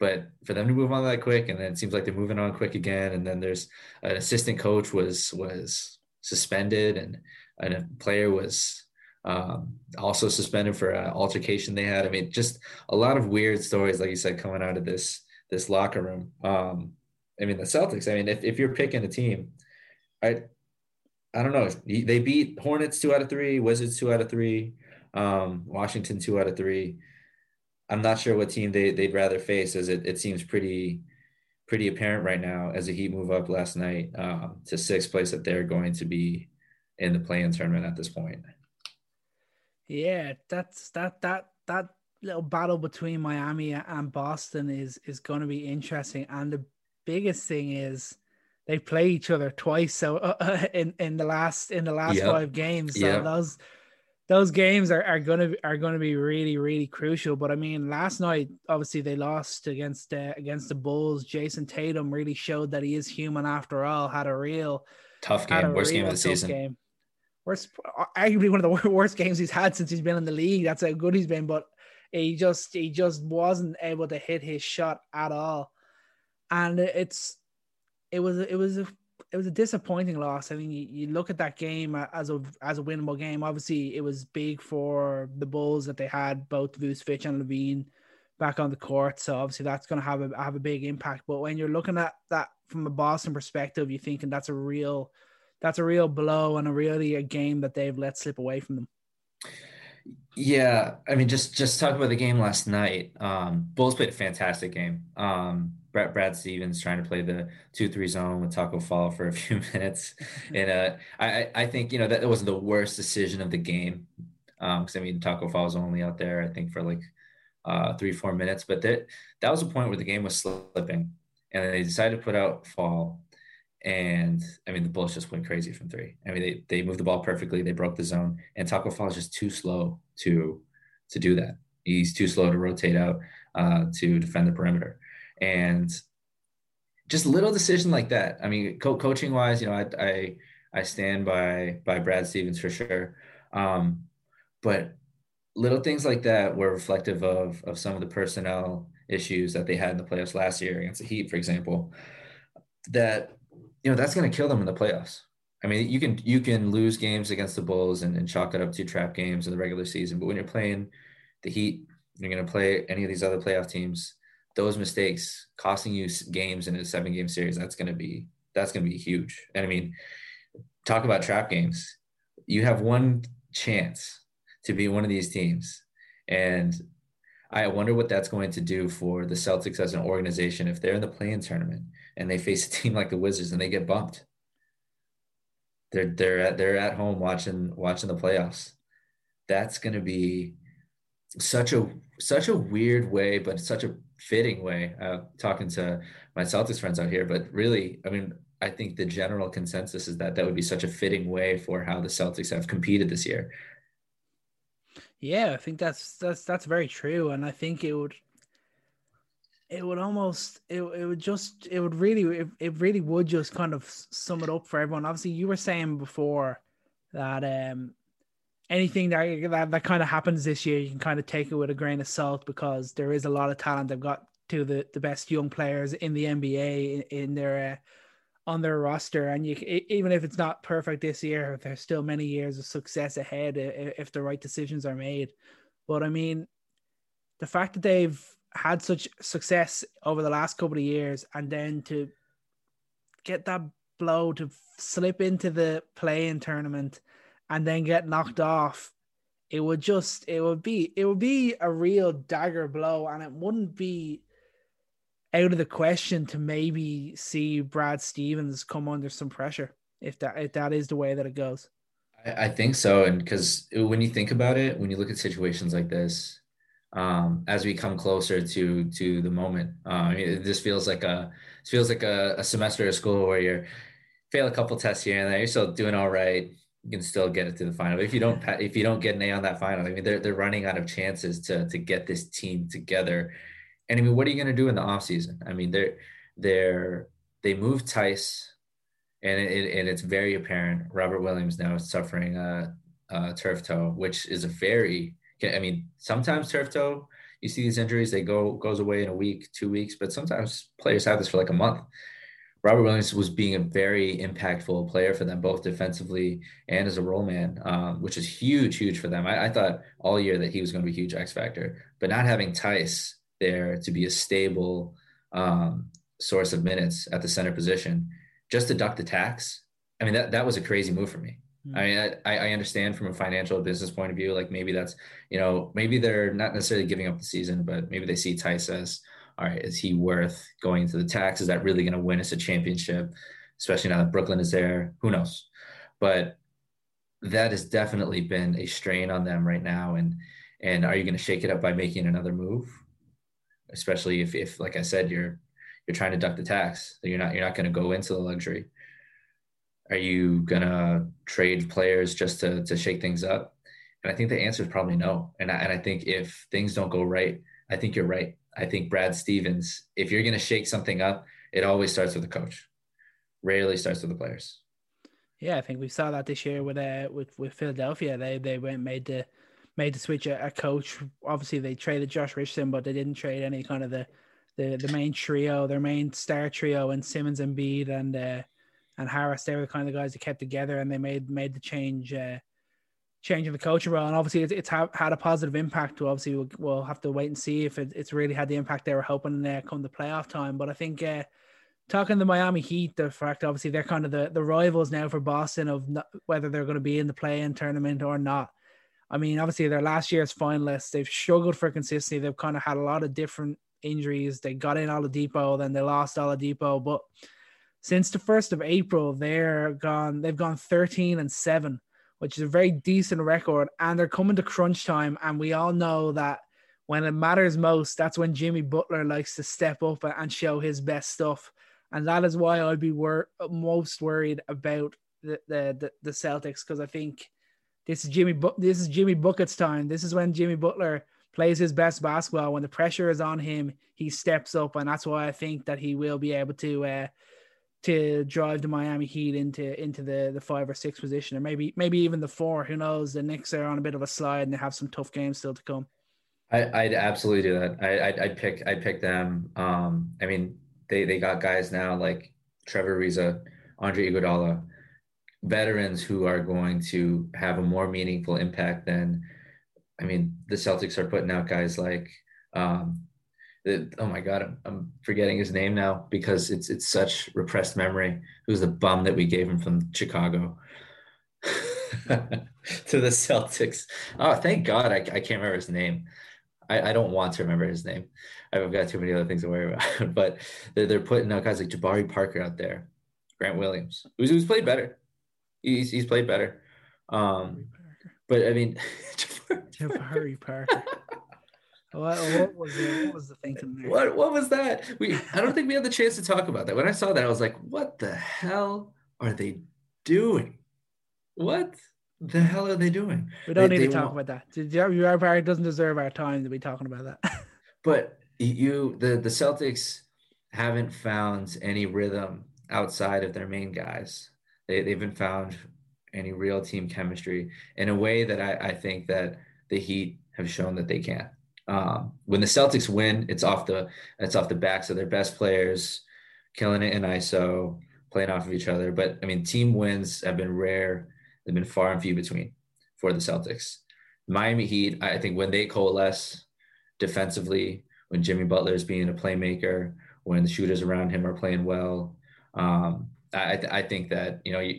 But for them to move on that quick, and then it seems like they're moving on quick again, and then there's an assistant coach was was suspended, and, and a player was um, also suspended for an altercation they had. I mean, just a lot of weird stories, like you said, coming out of this this locker room. Um, I mean, the Celtics. I mean, if, if you're picking a team, I I don't know. They beat Hornets two out of three, Wizards two out of three, um, Washington two out of three. I'm not sure what team they they'd rather face, as it, it seems pretty pretty apparent right now as the Heat move up last night um, to sixth place that they're going to be in the play-in tournament at this point. Yeah, that's that that that little battle between Miami and Boston is is going to be interesting, and the biggest thing is they play each other twice so uh, in in the last in the last yep. five games. So yep. those those games are, are gonna are gonna be really really crucial. But I mean, last night obviously they lost against uh, against the Bulls. Jayson Tatum really showed that he is human after all. Had a real tough game, worst game of the season. Game. Worst, arguably one of the worst games he's had since he's been in the league. That's how good he's been. But he just he just wasn't able to hit his shot at all, and it's it was it was a it was a disappointing loss. I mean, you, you look at that game uh, as a as a winnable game. Obviously, it was big for the Bulls that they had both Vucevic and LaVine back on the court. So obviously, that's going to have a have a big impact. But when you're looking at that from a Boston perspective, you're thinking that's a real that's a real blow and a really a game that they've let slip away from them. Yeah, I mean, just just talk about the game last night. Um, Bulls played a fantastic game. Um, Brad, Brad Stevens trying to play the two three zone with Tacko Fall for a few minutes, and uh, I I think you know that wasn't the worst decision of the game, because um, I mean Tacko Fall was only out there I think for like uh, three four minutes, but that that was a point where the game was slipping, and they decided to put out Fall, and I mean the Bulls just went crazy from three. I mean they they moved the ball perfectly, they broke the zone, and Tacko Fall is just too slow to to do that. He's too slow to rotate out uh, to defend the perimeter and just little decision like that. I mean, co- coaching wise, you know, I, I, I stand by, by Brad Stevens for sure. Um, but little things like that were reflective of, of some of the personnel issues that they had in the playoffs last year against the Heat, for example, that, you know, that's going to kill them in the playoffs. I mean, you can, you can lose games against the Bulls and, and chalk it up to trap games in the regular season, but when you're playing the Heat, you're going to play any of these other playoff teams those mistakes costing you games in a seven game series, that's going to be, that's going to be huge. And I mean, talk about trap games. You have one chance to be one of these teams. And I wonder what that's going to do for the Celtics as an organization if they're in the play-in tournament and they face a team like the Wizards and they get bumped. They're they're at they're at home watching watching the playoffs. That's going to be such a such a weird way, but such a fitting way. Uh, talking to my Celtics friends out here, but really, I mean, I think the general consensus is that that would be such a fitting way for how the Celtics have competed this year. Yeah, I think that's that's that's very true, and I think it would it would almost it, it would just it would really it, it really would just kind of sum it up for everyone. Obviously, you were saying before that um anything that that, that kind of happens this year, you can kind of take it with a grain of salt because there is a lot of talent. They've got of the, the best young players in the NBA in, in their uh, on their roster, and you even if it's not perfect this year, there's still many years of success ahead if the right decisions are made. But I mean, the fact that they've had such success over the last couple of years, and then to get that blow to slip into the play-in tournament and then get knocked off, it would just it would be it would be a real dagger blow, and it wouldn't be out of the question to maybe see Brad Stevens come under some pressure if that if that is the way that it goes. I, I think so, and because when you think about it, when you look at situations like this, um, as we come closer to to the moment, uh, I mean, this feels like a feels like a, a semester of school where you're fail a couple tests here and there, you're still doing all right. You can still get it to the final. But if you don't, if you don't get an A on that final, I mean, they're they're running out of chances to to get this team together. And I mean, what are you going to do in the off season? I mean, they're they're they moved Theis, and it, and it's very apparent. Robert Williams now is suffering a, a turf toe, which is a very I mean, sometimes turf toe, you see these injuries, they go goes away in a week, two weeks, but sometimes players have this for like a month. Robert Williams was being a very impactful player for them, both defensively and as a role man, um, which is huge, huge for them. I, I, thought all year that he was going to be a huge X factor, but not having Theis there to be a stable um, source of minutes at the center position, just to duck the tax. I mean, that, that was a crazy move for me. Mm-hmm. I mean, I, I understand from a financial business point of view, like maybe that's, you know, maybe they're not necessarily giving up the season, but maybe they see Theis as, all right, is he worth going to the tax? Is that really going to win us a championship? Especially now that Brooklyn is there. Who knows? But that has definitely been a strain on them right now. And and are you going to shake it up by making another move? Especially if, if like I said, you're you're trying to duck the tax. You're not you're not going to go into the luxury. Are you gonna trade players just to to shake things up? And I think the answer is probably no. And I, and I think if things don't go right, I think you're right. I think Brad Stevens, if you're going to shake something up, it always starts with the coach. Rarely starts with the players. Yeah, I think we saw that this year with uh with with Philadelphia. They they went made the made the switch a, a coach. Obviously, they traded Josh Richardson, but they didn't trade any kind of the the the main trio, their main star trio, and Simmons and Embiid and uh, and Harris. They were the kind of guys that kept together, and they made made the change. Uh, changing the coaching role, and obviously it's, it's had a positive impact. Obviously, we'll, we'll, have to wait and see if it, it's really had the impact they were hoping uh, come the playoff time. But I think uh, talking the Miami Heat, the fact obviously they're kind of the, the rivals now for Boston of not, whether they're going to be in the play-in tournament or not. I mean, obviously they're last year's finalists. They've struggled for consistency. They've kind of had a lot of different injuries. They got in Oladipo, then they lost Oladipo, but since the first of April, they're gone. They've gone thirteen and seven which is a very decent record. And they're coming to crunch time. And we all know that when it matters most, that's when Jimmy Butler likes to step up and show his best stuff. And that is why I'd be wor- most worried about the, the, the, the Celtics because I think this is Jimmy Bu- this is Jimmy Bucket's time. This is when Jimmy Butler plays his best basketball. When the pressure is on him, he steps up, and that's why I think that he will be able to uh, to drive the Miami Heat into into the the five or six position, or maybe maybe even the four. Who knows? The Knicks are on a bit of a slide and they have some tough games still to come. I, would absolutely do that. I, I'd, I'd, pick I'd pick them. Um, I mean, they they got guys now like Trevor Ariza, Andre Iguodala, veterans who are going to have a more meaningful impact than. I mean, the Celtics are putting out guys like um, oh my god, I'm, I'm, forgetting his name now because it's it's such repressed memory. Who's the bum that we gave him from Chicago to the Celtics? Oh, thank God, I, I can't remember his name. I, I don't want to remember his name. I've got too many other things to worry about. but they're, they're putting out guys like Jabari Parker out there, Grant Williams, who's, who's played better. He's he's played better. Um, but I mean, Jabari Parker. What, what was the, what was the thinking there? What what was that? We I don't think we had the chance to talk about that. When I saw that, I was like, what the hell are they doing? What the hell are they doing? We don't they, need to talk about that. Your part doesn't deserve our time to be talking about that. but you the the Celtics haven't found any rhythm outside of their main guys. They they've been found any real team chemistry in a way that I, I think that the Heat have shown that they can. Um, when the Celtics win, it's off the it's off the backs of their best players, killing it in ISO, playing off of each other. But I mean, team wins have been rare; they've been far and few between for the Celtics. Miami Heat, I think when they coalesce defensively, when Jimmy Butler is being a playmaker, when the shooters around him are playing well, um, I, I think that you know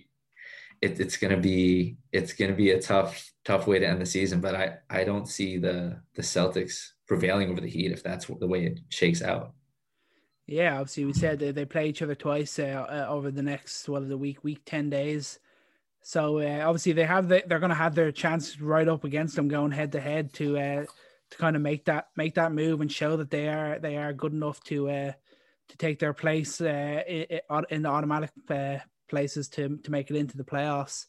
it, it's going to be it's going to be a tough tough way to end the season. But I I don't see the the Celtics prevailing over the Heat if that's the way it shakes out. Yeah, obviously we said they, they play each other twice uh, uh, over the next is the week week ten days. So uh, obviously they have the, they're going to have their chance right up against them going head to head to uh, to kind of make that make that move and show that they are they are good enough to uh, to take their place uh, in the automatic uh, places to to make it into the playoffs.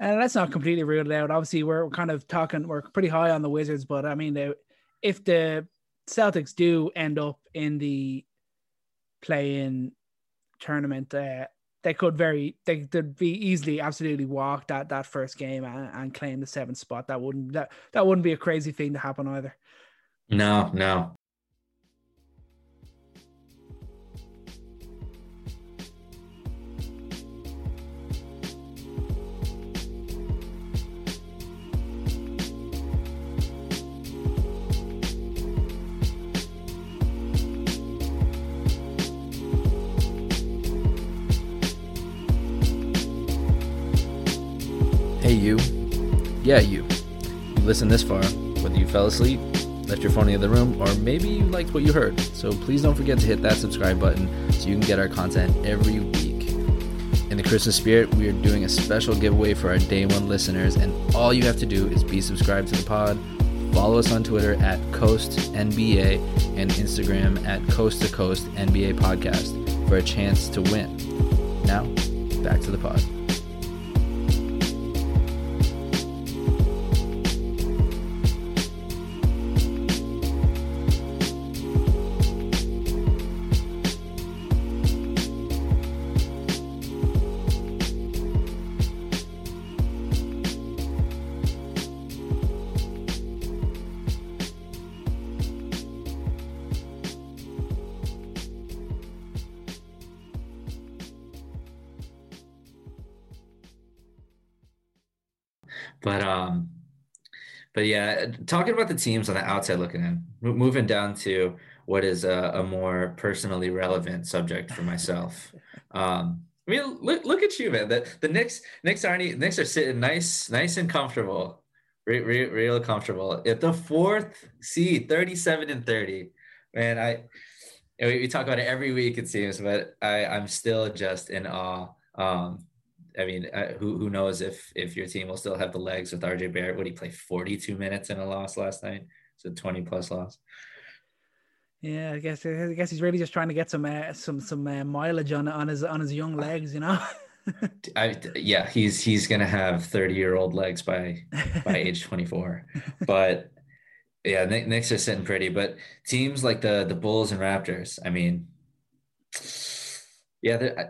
And that's not completely ruled out. Obviously, we're kind of talking. We're pretty high on the Wizards, but I mean, they, if the Celtics do end up in the play-in tournament, uh, they could very they could be easily absolutely walk that that first game and, and claim the seventh spot. That wouldn't that that wouldn't be a crazy thing to happen either. No, no. You, yeah, you, you listened this far, whether you fell asleep, left your phone in the room, or maybe you liked what you heard. So please don't forget to hit that subscribe button so you can get our content every week. In the Christmas spirit, we are doing a special giveaway for our day one listeners, and all you have to do is be subscribed to the pod, follow us on Twitter at Coast NBA, and Instagram at Coast to Coast NBA Podcast for a chance to win. Now, back to the pod. Talking about the teams on the outside looking in, moving down to what is a, a more personally relevant subject for myself. Um, I mean, look, look at you, man. The the Knicks Knicks aren't Knicks are sitting nice, nice and comfortable, real, real, real comfortable at the fourth seed, thirty-seven and thirty. Man, I we, we talk about it every week it seems, but I I'm still just in awe. Um, I mean, uh, who who knows if if your team will still have the legs with RJ Barrett? Would he play 42 minutes in a loss last night? It's a 20 plus loss. Yeah, I guess I guess he's really just trying to get some uh, some some uh, mileage on on his on his young legs, you know. I, yeah, he's he's gonna have 30 year old legs by by age 24, but yeah, Knicks are sitting pretty. But teams like the the Bulls and Raptors, I mean, yeah,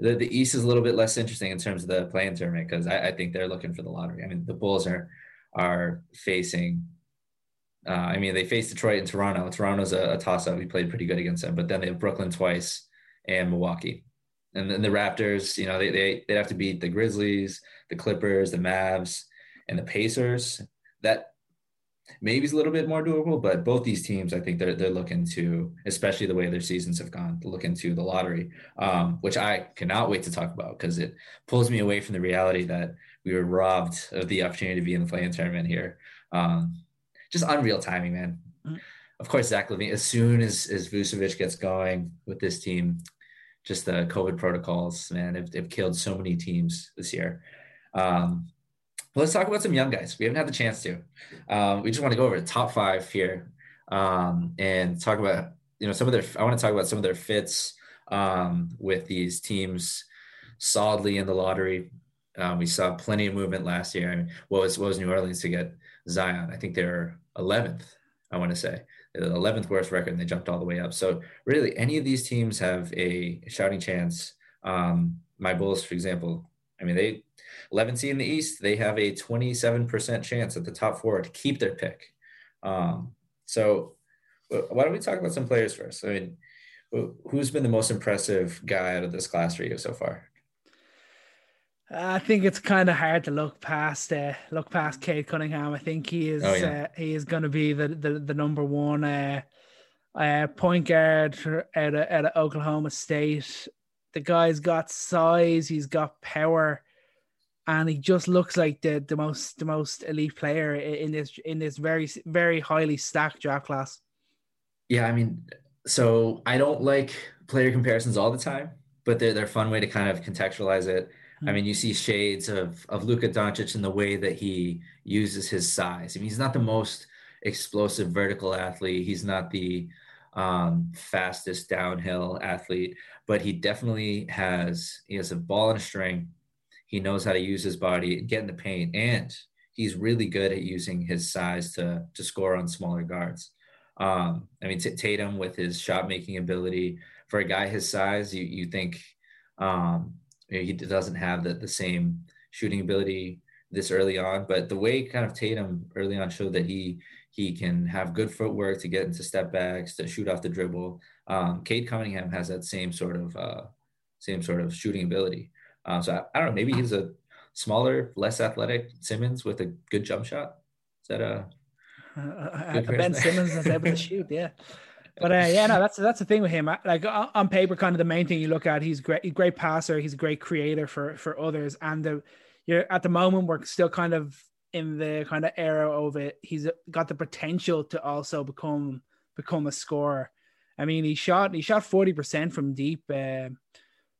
the, the East is a little bit less interesting in terms of the play-in tournament because I, I, think they're looking for the lottery. I mean, the Bulls are are facing. Uh, I mean, they faced Detroit and Toronto. Toronto's a, a toss-up. We played pretty good against them, but then they have Brooklyn twice and Milwaukee, and then the Raptors. You know, they they they have to beat the Grizzlies, the Clippers, the Mavs, and the Pacers. That maybe it's a little bit more doable, but both these teams, I think they're they're looking to, especially the way their seasons have gone, to look into the lottery, um, which I cannot wait to talk about because it pulls me away from the reality that we were robbed of the opportunity to be in the play-in tournament here. Um, just unreal timing, man. Mm-hmm. Of course, Zach LaVine. As soon as as Vucevic gets going with this team, just the COVID protocols, man, have, have killed so many teams this year. Um, let's talk about some young guys. We haven't had the chance to. Um, we just want to go over the top five here um, and talk about you know some of their. I want to talk about some of their fits um, with these teams solidly in the lottery. Um, we saw plenty of movement last year. What was what was New Orleans to get Zion? I think they're 11th. I want to say the 11th worst record, and they jumped all the way up. So really, any of these teams have a shouting chance. Um, my Bulls, for example, I mean, they 11 seed in the East, they have a 27% chance at the top four to keep their pick. Um, so why don't we talk about some players first? I mean, who's been the most impressive guy out of this class for you so far? I think it's kind of hard to look past uh, look past Cade Cunningham. I think he is oh, yeah. uh, he is going to be the, the the number one uh, uh, point guard out of, out of Oklahoma State. The guy's got size, he's got power, and he just looks like the, the most the most elite player in this in this very very highly stacked draft class. Yeah, I mean, so I don't like player comparisons all the time, but they're they're a fun way to kind of contextualize it. I mean, you see shades of of Luka Doncic in the way that he uses his size. I mean, he's not the most explosive vertical athlete. He's not the um, fastest downhill athlete, but he definitely has he has a ball and a string. He knows how to use his body, and get in the paint, and he's really good at using his size to to score on smaller guards. Um, I mean, Tatum with his shot making ability for a guy his size, you you think um, he doesn't have the, the same shooting ability this early on, but the way kind of Tatum early on showed that he he can have good footwork to get into step backs to shoot off the dribble. Um, Cade Cunningham has that same sort of uh, same sort of shooting ability. Um, so I, I, don't know. Maybe he's a smaller, less athletic Simmons with a good jump shot. Is that a uh, Ben Simmons is able to shoot? Yeah. But uh, yeah, no, that's that's the thing with him. Like on paper, kind of the main thing you look at, he's great, great passer, he's a great creator for for others, and the you're at the moment we're still kind of in the kind of era of it. He's got the potential to also become become a scorer. I mean, he shot he shot forty percent from deep uh,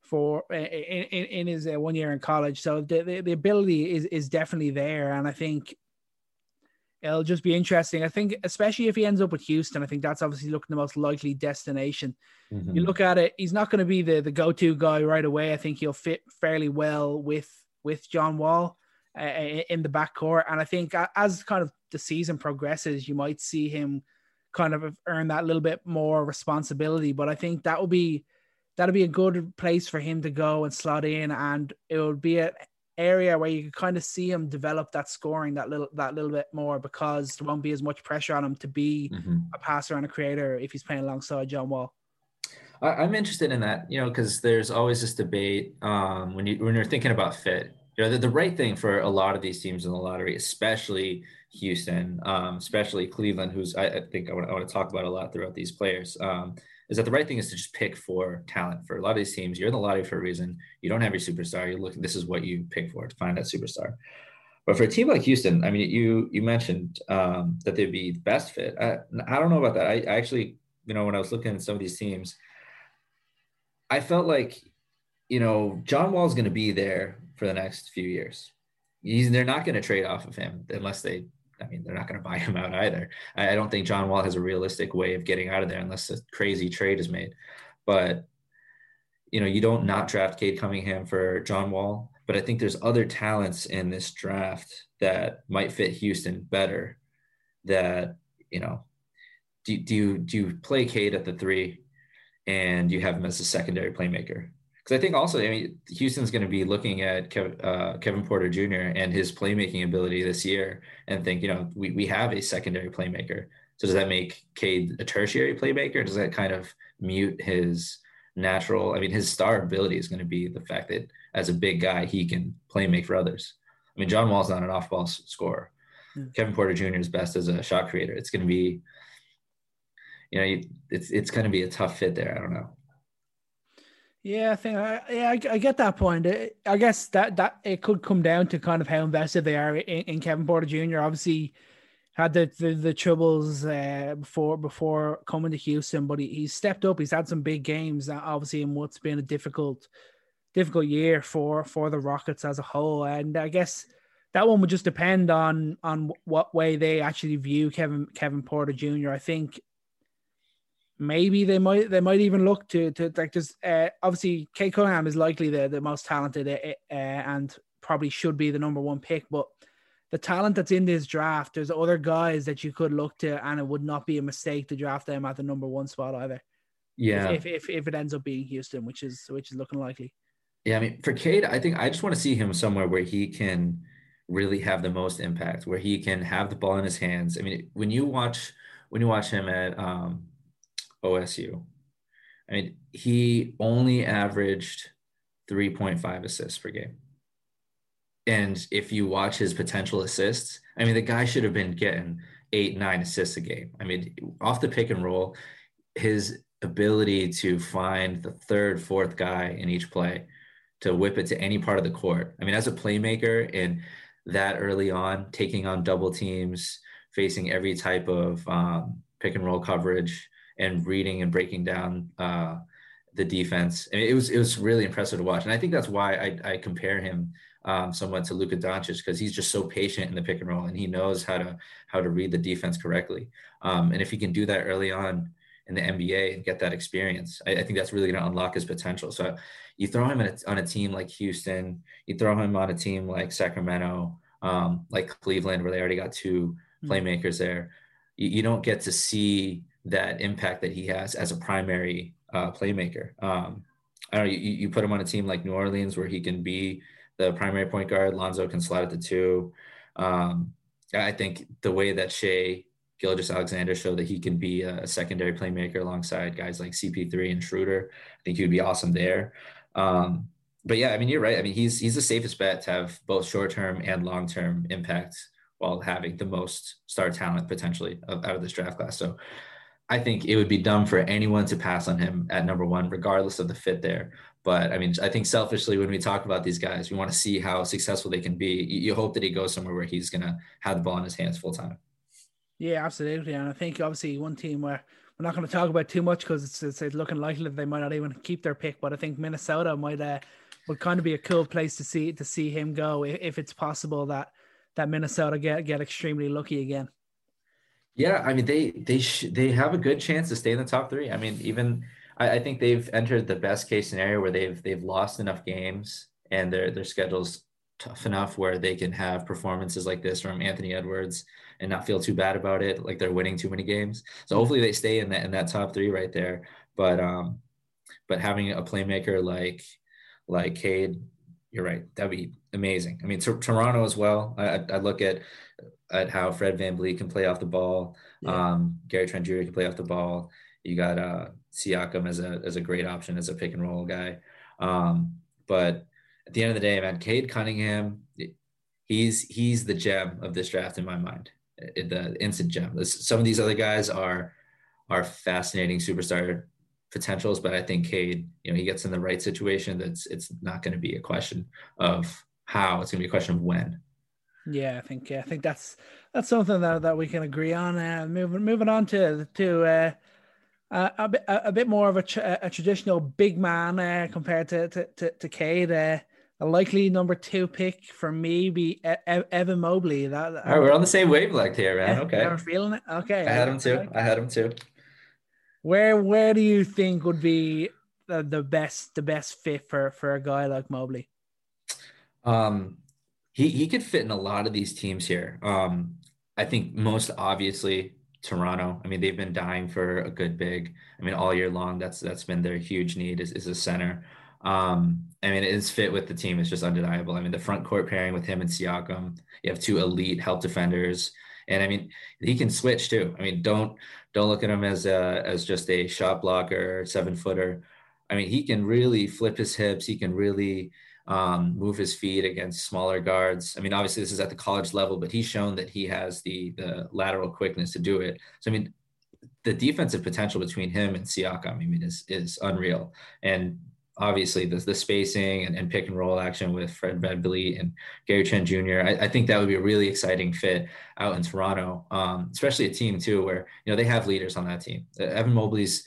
for in, in, in his uh, one year in college, so the, the the ability is is definitely there, and I think it'll just be interesting. I think, especially if he ends up with Houston, I think that's obviously looking the most likely destination. Mm-hmm. You look at it; he's not going to be the the go to guy right away. I think he'll fit fairly well with with John Wall uh, in the backcourt, and I think as kind of the season progresses, you might see him kind of earn that little bit more responsibility. But I think that will be that'll be a good place for him to go and slot in, and it will be a area where you can kind of see him develop that scoring that little that little bit more because there won't be as much pressure on him to be mm-hmm. a passer and a creator if he's playing alongside John Wall. I'm interested in that, you know, because there's always this debate um, when you when you're thinking about fit. You know, the, the, right thing for a lot of these teams in the lottery, especially Houston, um, especially Cleveland, who's I, I think I want, I to talk about a lot throughout these players. Um, is that the right thing is to just pick for talent for a lot of these teams. You're in the lottery for a reason. You don't have your superstar. You're looking. This is what you pick for to find that superstar. But for a team like Houston, I mean, you you mentioned um, that they'd be the best fit. I, I don't know about that. I, I actually, you know, when I was looking at some of these teams, I felt like, you know, John Wall's going to be there for the next few years. He's, they're not going to trade off of him unless they I mean, they're not going to buy him out either. I don't think John Wall has a realistic way of getting out of there unless a crazy trade is made. But you know, you don't not draft Cade Cunningham for John Wall, but I think there's other talents in this draft that might fit Houston better. That you know, do, do you do you play Cade at the three, and you have him as a secondary playmaker? Because I think also, I mean, Houston's going to be looking at Kev, uh, Kevin Porter Jr. and his playmaking ability this year and think, you know, we, we have a secondary playmaker. So does that make Cade a tertiary playmaker? Does that kind of mute his natural? I mean, his star ability is going to be the fact that as a big guy, he can play make for others. I mean, John Wall's not an off ball scorer. Mm. Kevin Porter Jr. is best as a shot creator. It's going to be, you know, it's it's going to be a tough fit there. I don't know. Yeah, I think I yeah I, I, get that point. I guess that that it could come down to kind of how invested they are in, in Kevin Porter Jr. Obviously, had the the, the troubles uh, before before coming to Houston, but he, he's stepped up. He's had some big games, uh, obviously, in what's been a difficult difficult year for for the Rockets as a whole. And I guess that one would just depend on on what way they actually view Kevin Kevin Porter Jr. I think maybe they might they might even look to to like just uh, obviously Cade Cunningham is likely the the most talented uh, uh, and probably should be the number one pick, but the talent that's in this draft, there's other guys that you could look to, and it would not be a mistake to draft them at the number one spot either. Yeah, if if, if, if it ends up being Houston, which is which is looking likely. Yeah, I mean, for Cade, I think I just want to see him somewhere where he can really have the most impact, where he can have the ball in his hands. I mean, when you watch when you watch him at um, OSU, I mean, he only averaged 3.5 assists per game. And if you watch his potential assists, I mean, the guy should have been getting eight, nine assists a game. I mean, off the pick and roll, his ability to find the third, fourth guy in each play to whip it to any part of the court. I mean, as a playmaker and that early on, taking on double teams, facing every type of um, pick and roll coverage, and reading and breaking down uh, the defense. I mean, it was it was really impressive to watch, and I think that's why I, I compare him um, somewhat to Luka Doncic because he's just so patient in the pick and roll, and he knows how to how to read the defense correctly. Um, and if he can do that early on in the NBA and get that experience, I, I think that's really going to unlock his potential. So you throw him a, on a team like Houston, you throw him on a team like Sacramento, um, like Cleveland, where they already got two hmm. playmakers there. You, you, don't get to see that impact that he has as a primary uh, playmaker. Um, I don't know. You, you put him on a team like New Orleans where he can be the primary point guard. Lonzo can slide at the two. Um, I think the way that Shai Gilgeous-Alexander showed that he can be a secondary playmaker alongside guys like CP3 and Schroeder, I think he would be awesome there. Um, but yeah, I mean, you're right. I mean, he's he's the safest bet to have both short term and long term impact while having the most star talent potentially out of this draft class. So I think it would be dumb for anyone to pass on him at number one, regardless of the fit there. But I mean, I think selfishly, when we talk about these guys, we want to see how successful they can be. You, hope that he goes somewhere where he's going to have the ball in his hands full time. Yeah, absolutely. And I think obviously one team where we're not going to talk about too much because it's, it's, it's, looking likely that they might not even keep their pick. But I think Minnesota might uh, would kind of be a cool place to see to see him go if, if it's possible that that Minnesota get get extremely lucky again. Yeah, I mean they they sh- they have a good chance to stay in the top three. I mean, even I, I think they've entered the best case scenario where they've they've lost enough games and their their schedules tough enough where they can have performances like this from Anthony Edwards and not feel too bad about it, like they're winning too many games. So hopefully they stay in that in that top three right there. But um, but having a playmaker like like Cade, you're right, that'd be amazing. I mean, Toronto as well. I, I look at at how Fred Van VanVleet can play off the ball. Yeah. Um, Gary Trent Jr. can play off the ball. You got uh, Siakam as a as a great option as a pick and roll guy. Um, but at the end of the day, man, Cade Cunningham, he's he's the gem of this draft in my mind. The instant gem. Some of these other guys are are fascinating superstar potentials, but I think Cade, you know, he gets in the right situation. That's it's not going to be a question of how; it's going to be a question of when. Yeah, I think yeah, I think that's that's something that, that we can agree on. Uh, moving moving on to to uh, a, a, bit, a, bit more of a, a traditional big man uh, compared to to to, to Cade. Uh, a likely number two pick for me be Evan Mobley. That All right, we're on the same wavelength here, man. Okay, I'm feeling it. Okay, I had him too. I had him too. Where where do you think would be the, the best the best fit for for a guy like Mobley? Um, he he could fit in a lot of these teams here. Um, I think most obviously Toronto. I mean, they've been dying for a good big. I mean, all year long, that's that's been their huge need is, is a center. Um, I mean, his fit with the team is just undeniable. I mean, the front court pairing with him and Siakam, you have two elite help defenders, and I mean, he can switch too. I mean, don't don't look at him as a as just a shot blocker, seven footer. I mean, he can really flip his hips. He can really um, move his feet against smaller guards. I mean, obviously this is at the college level, but he's shown that he has the the lateral quickness to do it. So I mean, the defensive potential between him and Siakam, I mean, is is unreal. And obviously the, the spacing and, and pick and roll action with Fred VanVleet and Gary Trent Jr. I, I, think that would be a really exciting fit out in Toronto, um, especially a team too where you know they have leaders on that team. Evan Mobley's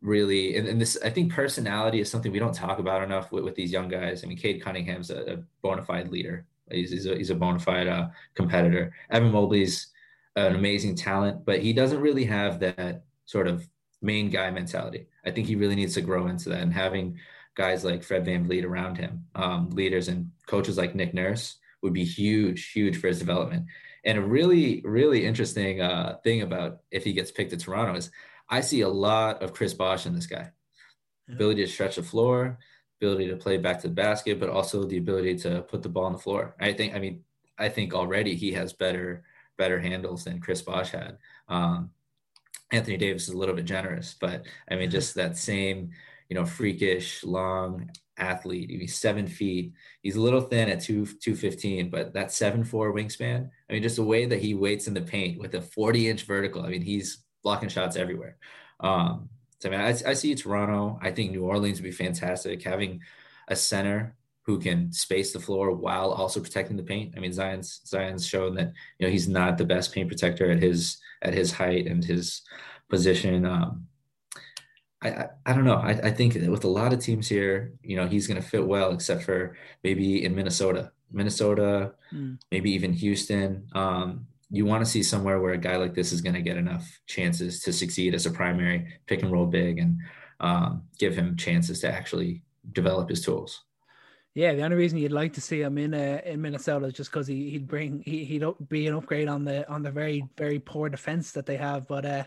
really and, and, this i think personality is something we don't talk about enough with, with these young guys i mean cade cunningham's a, a bona fide leader he's, he's, a, he's a bona fide uh, competitor evan mobley's an amazing talent but he doesn't really have that sort of main guy mentality i think he really needs to grow into that and having guys like fred vanvleet around him um, leaders and coaches like nick nurse would be huge huge for his development and a really really interesting uh, thing about if he gets picked to toronto is I see a lot of Chris Bosh in this guy. Yeah. Ability to stretch the floor, ability to play back to the basket, but also the ability to put the ball on the floor. I think, I mean, I think already he has better better handles than Chris Bosh had. Um, Anthony Davis is a little bit generous, but I mean, just that same, you know, freakish, long athlete. He's seven feet. He's a little thin at two two fifteen, but that seven four wingspan. I mean, just the way that he waits in the paint with a forty inch vertical. I mean, he's blocking shots everywhere. Um, so I mean, I, I see Toronto. I think New Orleans would be fantastic having a center who can space the floor while also protecting the paint. I mean, Zion's Zion's shown that you know he's not the best paint protector at his at his height and his position. Um, I, I, I don't know. I, I think with a lot of teams here, you know, he's going to fit well, except for maybe in Minnesota, Minnesota, mm. maybe even Houston. Um, you want to see somewhere where a guy like this is going to get enough chances to succeed as a primary pick and roll big and um, give him chances to actually develop his tools. Yeah, the only reason you'd like to see him in uh, in Minnesota is just because he, he'd bring he, he'd be an upgrade on the on the very very poor defense that they have. But uh,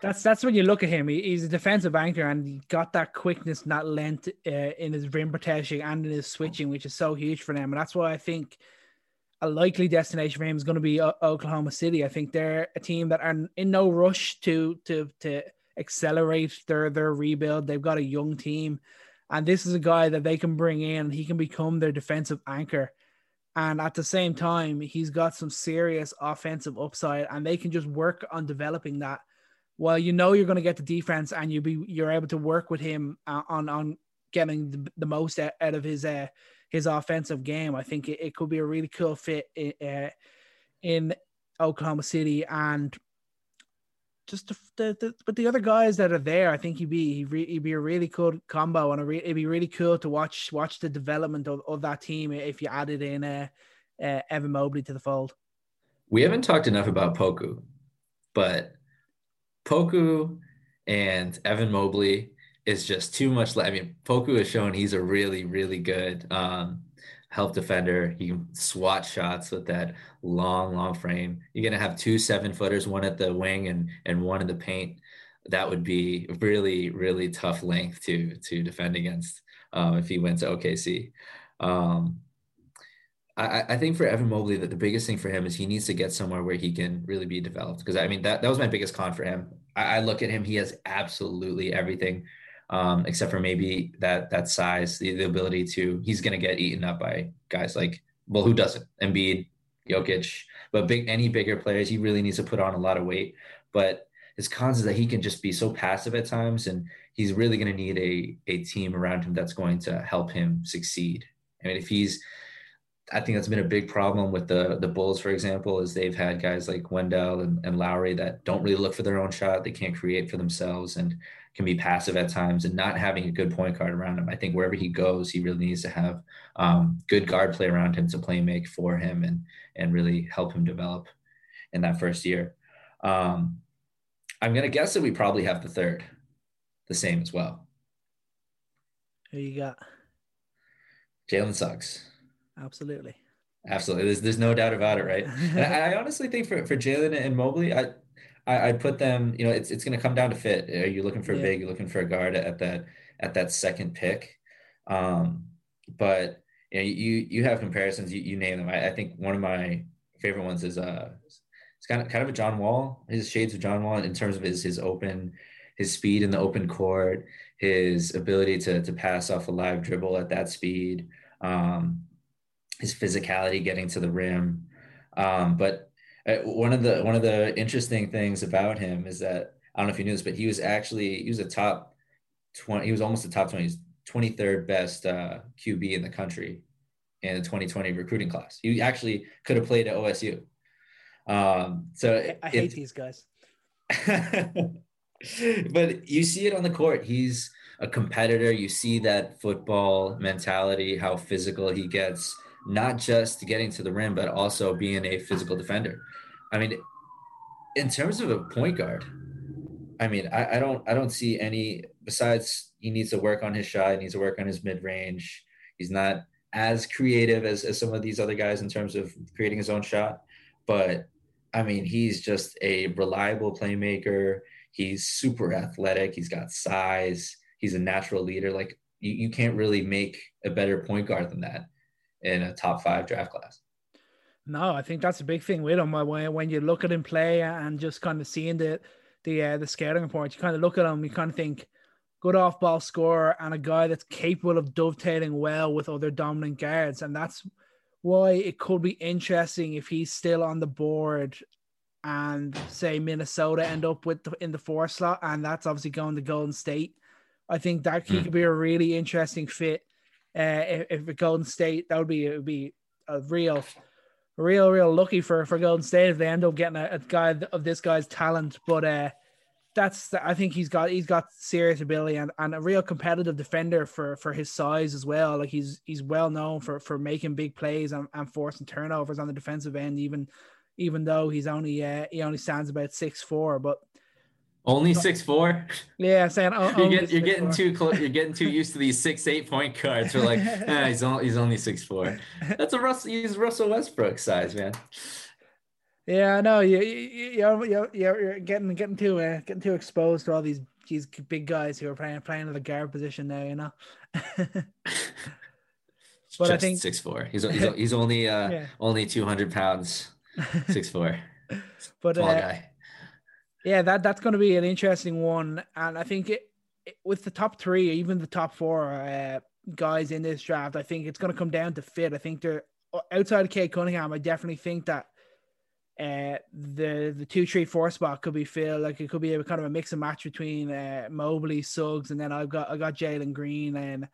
that's that's when you look at him. He, he's a defensive anchor and he got that quickness that length uh, in his rim protection and in his switching, which is so huge for them. And that's why I think a likely destination for him is going to be o- Oklahoma City. I think they're a team that are in no rush to to to accelerate their their rebuild. They've got a young team. And this is a guy that they can bring in. He can become their defensive anchor. And at the same time, he's got some serious offensive upside, and they can just work on developing that. Well, you know you're going to get the defense, and you be you're able to work with him uh, on on getting the, the most out of his uh, his offensive game. I think it, it could be a really cool fit in, uh, in Oklahoma City, and just the, the, but the other guys that are there, I think he'd be he'd, re, he'd be a really cool combo, and re, it'd be really cool to watch watch the development of, of that team if you added in uh, uh, Evan Mobley to the fold. We haven't talked enough about Poku, but Poku and Evan Mobley is just too much. I mean, Poku has shown he's a really really good um, help defender. He can swat shots with that long, long frame. You're gonna have two seven footers, one at the wing and and one in the paint. That would be really, really tough length to to defend against um, if he went to OKC. Um, I, I think for Evan Mobley that the biggest thing for him is he needs to get somewhere where he can really be developed. Because I mean that that was my biggest con for him. I, I look at him; he has absolutely everything um, except for maybe that that size, the, the ability to he's going to get eaten up by guys like well, who doesn't? Embiid, Jokic, but big any bigger players, he really needs to put on a lot of weight. But his cons is that he can just be so passive at times, and he's really going to need a a team around him that's going to help him succeed. I mean, if he's I think that's been a big problem with the the Bulls, for example, is they've had guys like Wendell and, and Lauri that don't really look for their own shot. They can't create for themselves. And can be passive at times and not having a good point guard around him. I think wherever he goes, he really needs to have um, good guard play around him to play make for him and and really help him develop in that first year. Um, I'm gonna guess that we probably have the third, the same as well. Who you got? Jalen Suggs. Absolutely. Absolutely. There's there's no doubt about it, right? and I, I honestly think for for Jalen and Mobley, I I, I put them, you know, it's it's going to come down to fit. Are you looking for yeah. a big? You're looking for a guard at that at that second pick. Um, but you know, you you have comparisons. You, you name them. I, I think one of my favorite ones is uh, it's kind of kind of a John Wall. His shades of John Wall in terms of his his open, his speed in the open court, his ability to to pass off a live dribble at that speed, um, his physicality getting to the rim. Um, but one of the one of the interesting things about him is that I don't know if you knew this, but he was actually he was a top twenty. He was almost a top twenty. 23rd best uh, QB in the country in the 2020 recruiting class. He actually could have played at OSU. Um, so I hate these guys. but you see it on the court. He's a competitor. You see that football mentality, how physical he gets, not just getting to the rim, but also being a physical defender. I mean, in terms of a point guard, I mean, I, I don't I don't see any besides he needs to work on his shot, he needs to work on his mid range. He's not as creative as, as some of these other guys in terms of creating his own shot. But I mean, he's just a reliable playmaker. He's super athletic. He's got size. He's a natural leader. Like you, you can't really make a better point guard than that in a top five draft class. No, I think that's a big thing with him. When when you look at him play and just kind of seeing the the uh, the scouting report, you kind of look at him, you kind of think good off ball scorer and a guy that's capable of dovetailing well with other dominant guards, and that's why it could be interesting if he's still on the board and say Minnesota end up with the, in the four slot, and that's obviously going to Golden State. I think that he mm. could be a really interesting fit. Uh, if, if Golden State, that would be it would be a real, real, real lucky for for Golden State if they end up getting a, a guy of this guy's talent. But uh, that's I think he's got he's got serious ability and, and a real competitive defender for for his size as well. Like he's he's well known for for making big plays and, and forcing turnovers on the defensive end, even even though he's only uh, he only stands about six four, but only six four. Yeah, saying you're, get, you're getting too close. You're getting too used to these six eight point guards. We're like, ah, he's only he's only six four. That's a Russell. He's Russell Westbrook size, man. Yeah, I know. You you you're, you're, you're getting getting too uh, getting too exposed to all these these big guys who are playing playing in the guard position now. You know. but Just I think six four. He's he's, he's only uh yeah. only two hundred pounds. Six four. but Small uh, guy. Yeah, that that's going to be an interesting one, and I think it, it, with the top three, even the top four uh, guys in this draft, I think it's going to come down to fit. I think they're outside of Cade Cunningham. I definitely think that uh, the the two three four spot could be filled like it could be a kind of a mix and match between uh, Mobley, Suggs, and then I've got I got Jalen Green and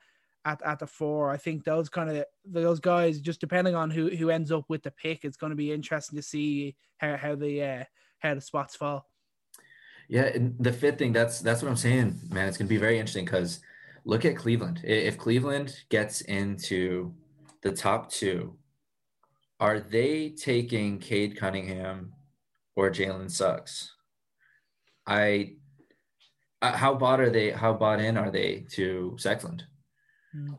at, at the four. I think those kind of those guys, just depending on who who ends up with the pick, it's going to be interesting to see how how the uh, how the spots fall. Yeah, the fifth thing that's that's what I'm saying, man. It's to be very interesting because look at Cleveland. If Cleveland gets into the top two, are they taking Cade Cunningham or Jalen Suggs? I uh, how bought are they? How bought in are they to Sexland? Mm.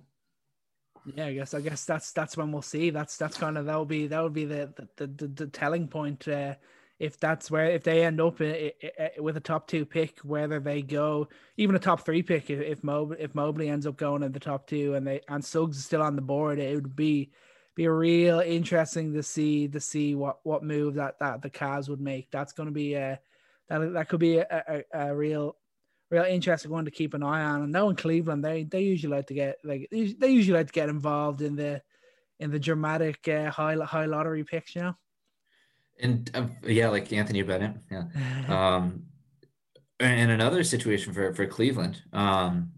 Yeah, I guess I guess that's that's when we'll see. That's that's kind of that will be that'll be the the, the, the telling point. Uh, if that's where if they end up in, in, with a top two pick, whether they go even a top three pick, if if Mobley, if Mobley ends up going in the top two and they and Suggs is still on the board, it would be be real interesting to see to see what what move that that the Cavs would make. That's going to be a that that could be a, a, a real real interesting one to keep an eye on. And now in Cleveland, they they usually like to get like they usually like to get involved in the in the dramatic uh, high high lottery picks, you know. And uh, yeah, like Anthony Bennett, yeah. um, and another situation for for Cleveland, um,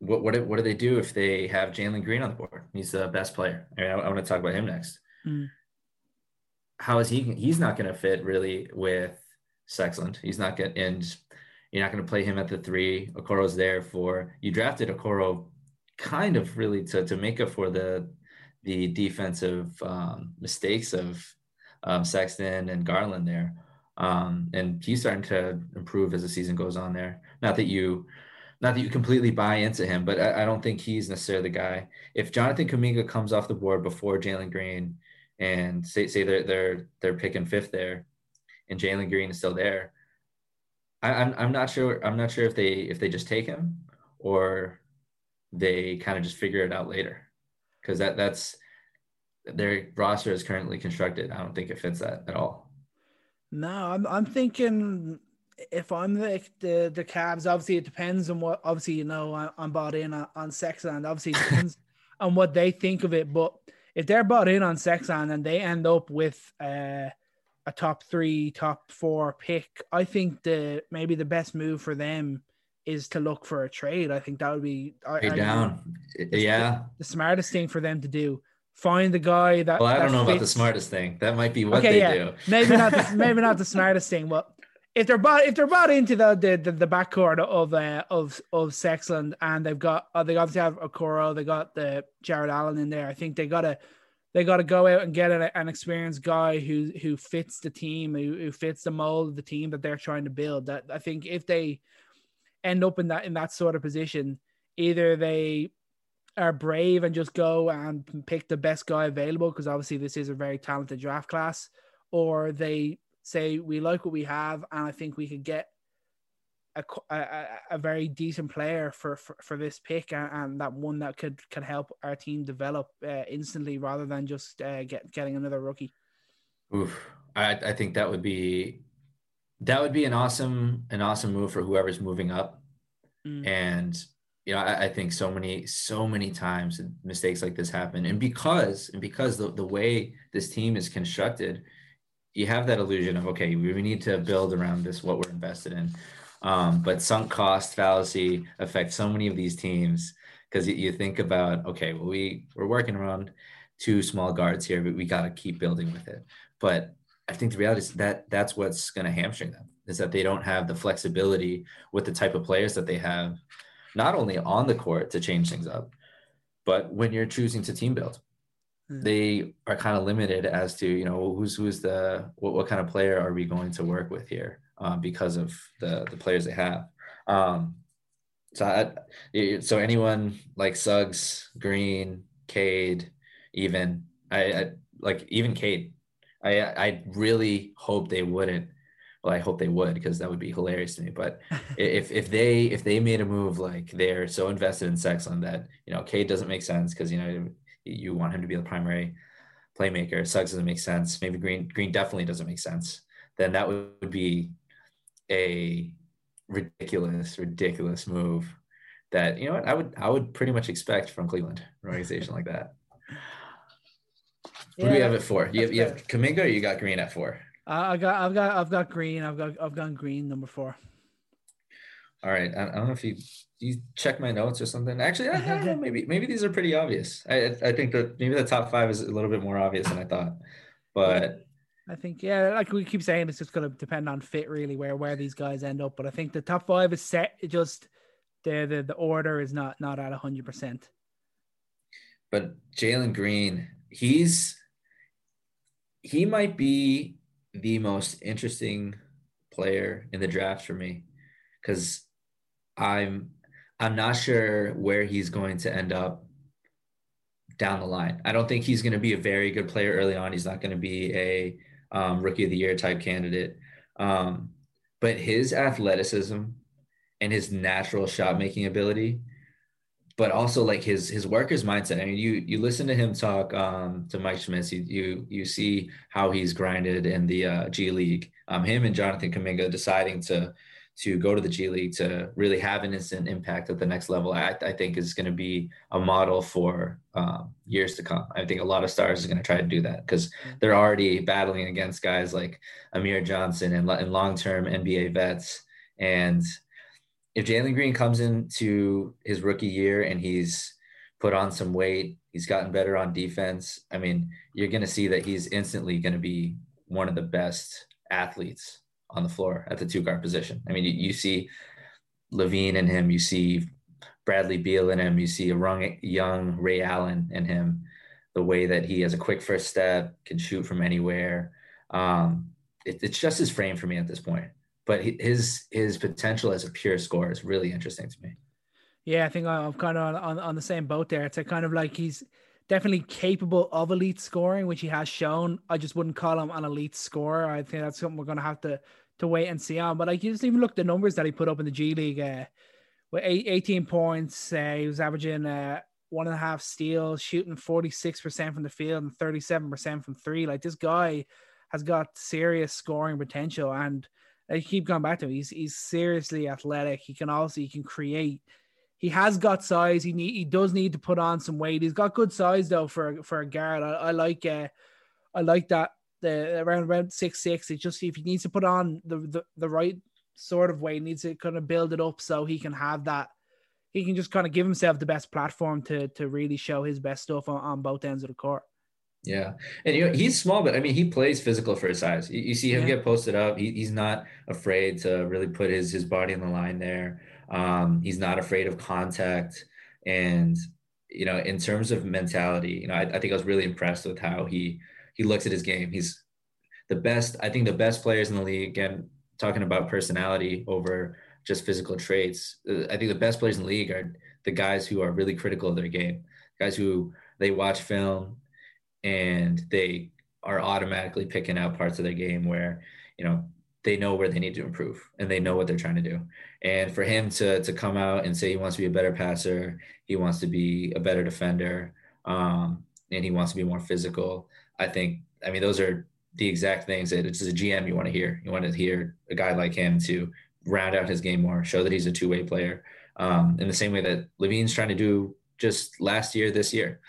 what what what do they do if they have Jalen Green on the board? He's the best player. I, mean, I, I want to talk about him next. Mm. How is he? He's not going to fit really with Sexland. He's not going to, and you're not going to play him at the three. Okoro's there for you drafted Okoro kind of really to to make up for the the defensive um, mistakes of um, Sexton and Garland there. Um, and he's starting to improve as the season goes on there. Not that you, not that you completely buy into him, but I, I don't think he's necessarily the guy. If Jonathan Kuminga comes off the board before Jalen Green, and say say they're they're they're picking fifth there, and Jalen Green is still there, I, I'm I'm not sure. I'm not sure if they if they just take him or they kind of just figure it out later, because that that's their roster is currently constructed. I don't think it fits that at all. No, I'm I'm thinking if I'm the the the Cavs, obviously it depends on what. Obviously, you know, I, am bought in on, on Sexland. Obviously, it depends on what they think of it. But if they're bought in on Sexland and they end up with uh a top three, top four pick, I think the maybe the best move for them is to look for a trade. I think that would be I, down. Yeah. The, the, smartest thing for them to do. Find the guy that. Well, I don't know fits. about the smartest thing. That might be what okay, they yeah. do. maybe not. The, maybe not the smartest thing, but if they're bought if they're bought into the the the, the backcourt of uh, of of Sexland and they've got uh, they obviously have Okoro, they got the Jarrett Allen in there. I think they got to they got to go out and get an, an, experienced guy who who fits the team, who, who fits the mold of the team that they're trying to build. That I think if they end up in that in that sort of position, either they are brave and just go and pick the best guy available because obviously this is a very talented draft class, or they say we like what we have and I think we could get a, a, a very decent player for, for, for this pick and, and, that one that could could help our team develop uh, instantly rather than just uh, get getting another rookie. Oof. I, I think that would be that would be an awesome an awesome move for whoever's moving up. Mm. And you know, I, I, think so many so many times mistakes like this happen, and because and because the the way this team is constructed, you have that illusion of okay, we need to build around this what we're invested in. Um, but sunk cost fallacy affects so many of these teams because you, you think about okay, well we we're working around two small guards here, but we got to keep building with it. But I think the reality is that that's what's going to hamstring them is that they don't have the flexibility with the type of players that they have, not only on the court to change things up, but when you're choosing to team build, mm. they are kind of limited as to you know who's who's the what, what kind of player are we going to work with here uh, because of the the players they have. Um, so I, so anyone like Suggs, Green, Cade, even I, I like even Cade I I really hope they wouldn't. Well, I hope they would because that would be hilarious to me. But if if they if they made a move like they're so invested in Sexton that you know Cade doesn't make sense because you know you want him to be the primary playmaker. Suggs doesn't make sense. Maybe Green Green definitely doesn't make sense. Then that would be a ridiculous, ridiculous move that you know what I would I would pretty much expect from Cleveland, an organization like that. What do we have it for? You have, you have Kuminga or you got Green at four? I got I've got I've got Green. I've got I've gone Green number four. All right. I, I don't know if you you check my notes or something. Actually, I, I, don't know. Maybe maybe these are pretty obvious. I I think that maybe the top five is a little bit more obvious than I thought. But I think yeah, like we keep saying, it's just going to depend on fit really where where these guys end up. But I think the top five is set. It just the the the order is not not at hundred percent. But Jalen Green, he's he might be the most interesting player in the draft for me because I'm I'm not sure where he's going to end up down the line. I don't think he's going to be a very good player early on. He's not going to be a um, rookie of the year type candidate. Um, but his athleticism and his natural shot making ability but also like his his workers mindset. I mean, you you listen to him talk um, to Mike Schmitz, you you you see how he's grinded in the uh, G League. Um, him and Jonathan Kuminga deciding to to go to the G League to really have an instant impact at the next level, I, I think is going to be a model for um, years to come. I think a lot of stars are going to try to do that because mm-hmm. they're already battling against guys like Amir Johnson and, and long term NBA vets. And if Jalen Green comes into his rookie year and he's put on some weight, he's gotten better on defense. I mean, you're going to see that he's instantly going to be one of the best athletes on the floor at the two guard position. I mean, you, you see LaVine in him, you see Bradley Beal in him, you see a young Ray Allen in him, the way that he has a quick first step, can shoot from anywhere. Um, it, it's just his frame for me at this point but his his potential as a pure scorer is really interesting to me. Yeah, I think I'm kind of on, on, on the same boat there. It's a kind of like he's definitely capable of elite scoring, which he has shown. I just wouldn't call him an elite scorer. I think that's something we're going to have to to wait and see on. But like, you just even look the numbers that he put up in the G League. Uh, with eight, 18 points, uh, he was averaging uh, one and a half steals, shooting 46% from the field and 37% from three. Like this guy has got serious scoring potential and I keep going back to him. He's he's seriously athletic. He can also he can create. He has got size. He need he does need to put on some weight. He's got good size though for for a guard. I, I like uh, I like that the around around six six. It's just if he needs to put on the, the the right sort of weight, needs to kind of build it up so he can have that. He can just kind of give himself the best platform to to really show his best stuff on, on both ends of the court. Yeah, and you know he's small, but I mean he plays physical for his size. You, you see him yeah. get posted up. He, he's not afraid to really put his his body on the line there. Um, he's not afraid of contact, and you know in terms of mentality, you know I, I think I was really impressed with how he he looks at his game. He's the best. I think the best players in the league. Again, talking about personality over just physical traits. Uh, I think the best players in the league are the guys who are really critical of their game. Guys who they watch film and they are automatically picking out parts of their game where you know they know where they need to improve and they know what they're trying to do. And for him to to come out and say he wants to be a better passer, he wants to be a better defender, um, and he wants to be more physical. I think I mean those are the exact things that it's a GM you want to hear. You want to hear a guy like him to round out his game more, show that he's a two way player. Um, in the same way that LaVine's trying to do just last year, this year.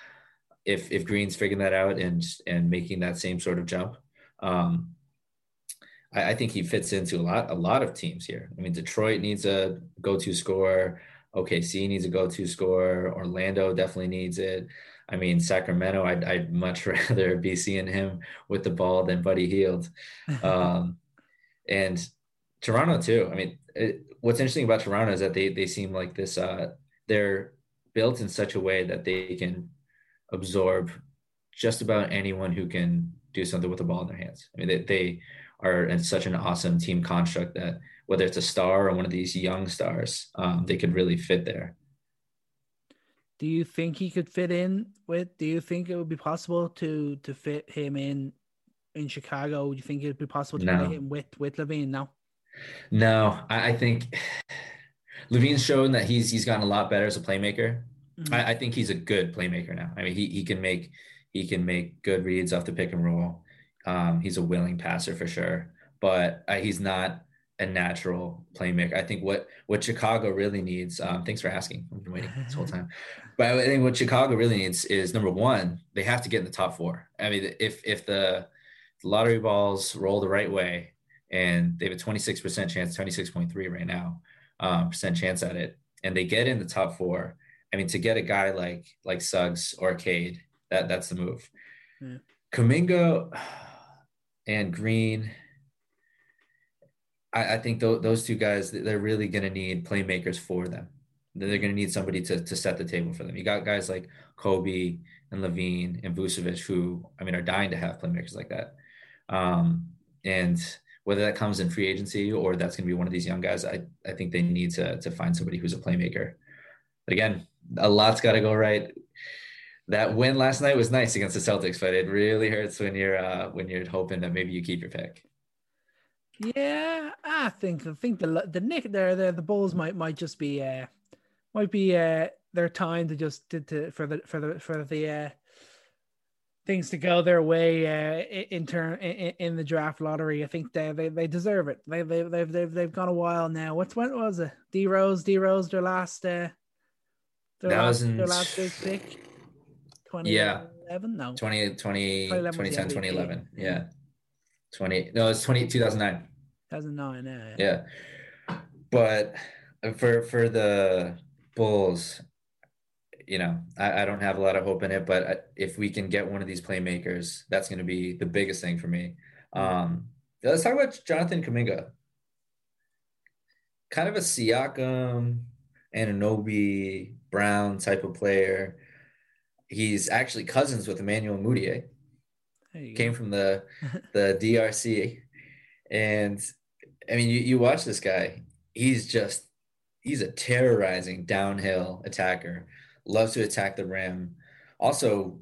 If if Green's figuring that out and and making that same sort of jump, um, I, I, think he fits into a lot a lot of teams here. I mean, Detroit needs a go-to scorer. OKC needs a go-to score. Orlando definitely needs it. I mean, Sacramento, I'd, I'd much rather be seeing him with the ball than Buddy Hield. Um, and Toronto too. I mean, it, what's interesting about Toronto is that they they seem like this. Uh, they're built in such a way that they can absorb just about anyone who can do something with the ball in their hands. I mean, they, they are in such an awesome team construct that whether it's a star or one of these young stars, um, they could really fit there. Do you think he could fit in with? Do you think it would be possible to to fit him in in Chicago? Do you think it would be possible to no. fit him with with LaVine? No. No, I, I think LaVine's shown that he's he's gotten a lot better as a playmaker. Mm-hmm. I, I, think he's a good playmaker now. I mean, he he can make he can make good reads off the pick and roll. Um, he's a willing passer for sure, but uh, he's not a natural playmaker. I think what what Chicago really needs. Um, thanks for asking. I've been waiting this whole time, but I think what Chicago really needs is number one, they have to get in the top four. I mean, if if the lottery balls roll the right way, and they have a 26% chance, 26.3 right now, um, percent chance at it, and they get in the top four. I mean, to get a guy like like Suggs or Cade, that that's the move. Yeah. And Green. I, I think th- those two guys, they're really going to need playmakers for them. They're going to need somebody to, to set the table for them. You got guys like Coby and LaVine and Vucevic, who I mean are dying to have playmakers like that. Um, and whether that comes in free agency or that's going to be one of these young guys, I, I think they need to, to find somebody who's a playmaker. But again, a lot's got to go right. That win last night was nice against the Celtics, but it really hurts when you're uh, when you're hoping that maybe you keep your pick. Yeah, I think I think the the Nick there the the Bulls might might just be uh might be uh their time to just to, to for the for the for the uh things to go their way uh, in turn in, in, the draft lottery. I think they they, they deserve it. They they they've they've they've gone a while now. What's what was it? D Rose, D Rose, their last uh, their last, their last big pick. 2011? Yeah. No. 20, 20, 2010, 2011. Yeah. 20 no, it's 20 2009. 2009, yeah. Yeah. yeah. But for for the Bulls, you know, I, I, don't have a lot of hope in it, but if we can get one of these playmakers, that's going to be the biggest thing for me. Um, let's talk about Jonathan Kuminga. Kind of a Siakam, Anunoby, Brown type of player. He's actually cousins with Emmanuel Mudiay. Came go. from the the DRC, and I mean, you, you watch this guy. He's just he's a terrorizing downhill attacker loves to attack the rim. Also,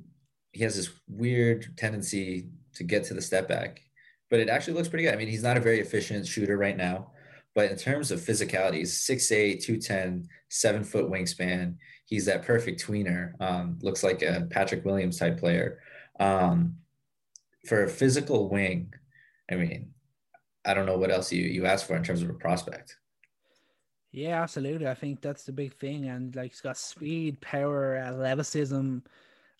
he has this weird tendency to get to the step back, but it actually looks pretty good. I mean, he's not a very efficient shooter right now, but in terms of physicality, he's 6'8, 210, seven foot wingspan. He's that perfect tweener. Um, looks like a Patrick Williams type player. Um, for a physical wing, I mean, I don't know what else you, you ask for in terms of a prospect. Yeah, absolutely. I think that's the big thing. And like he's got speed, power, athleticism,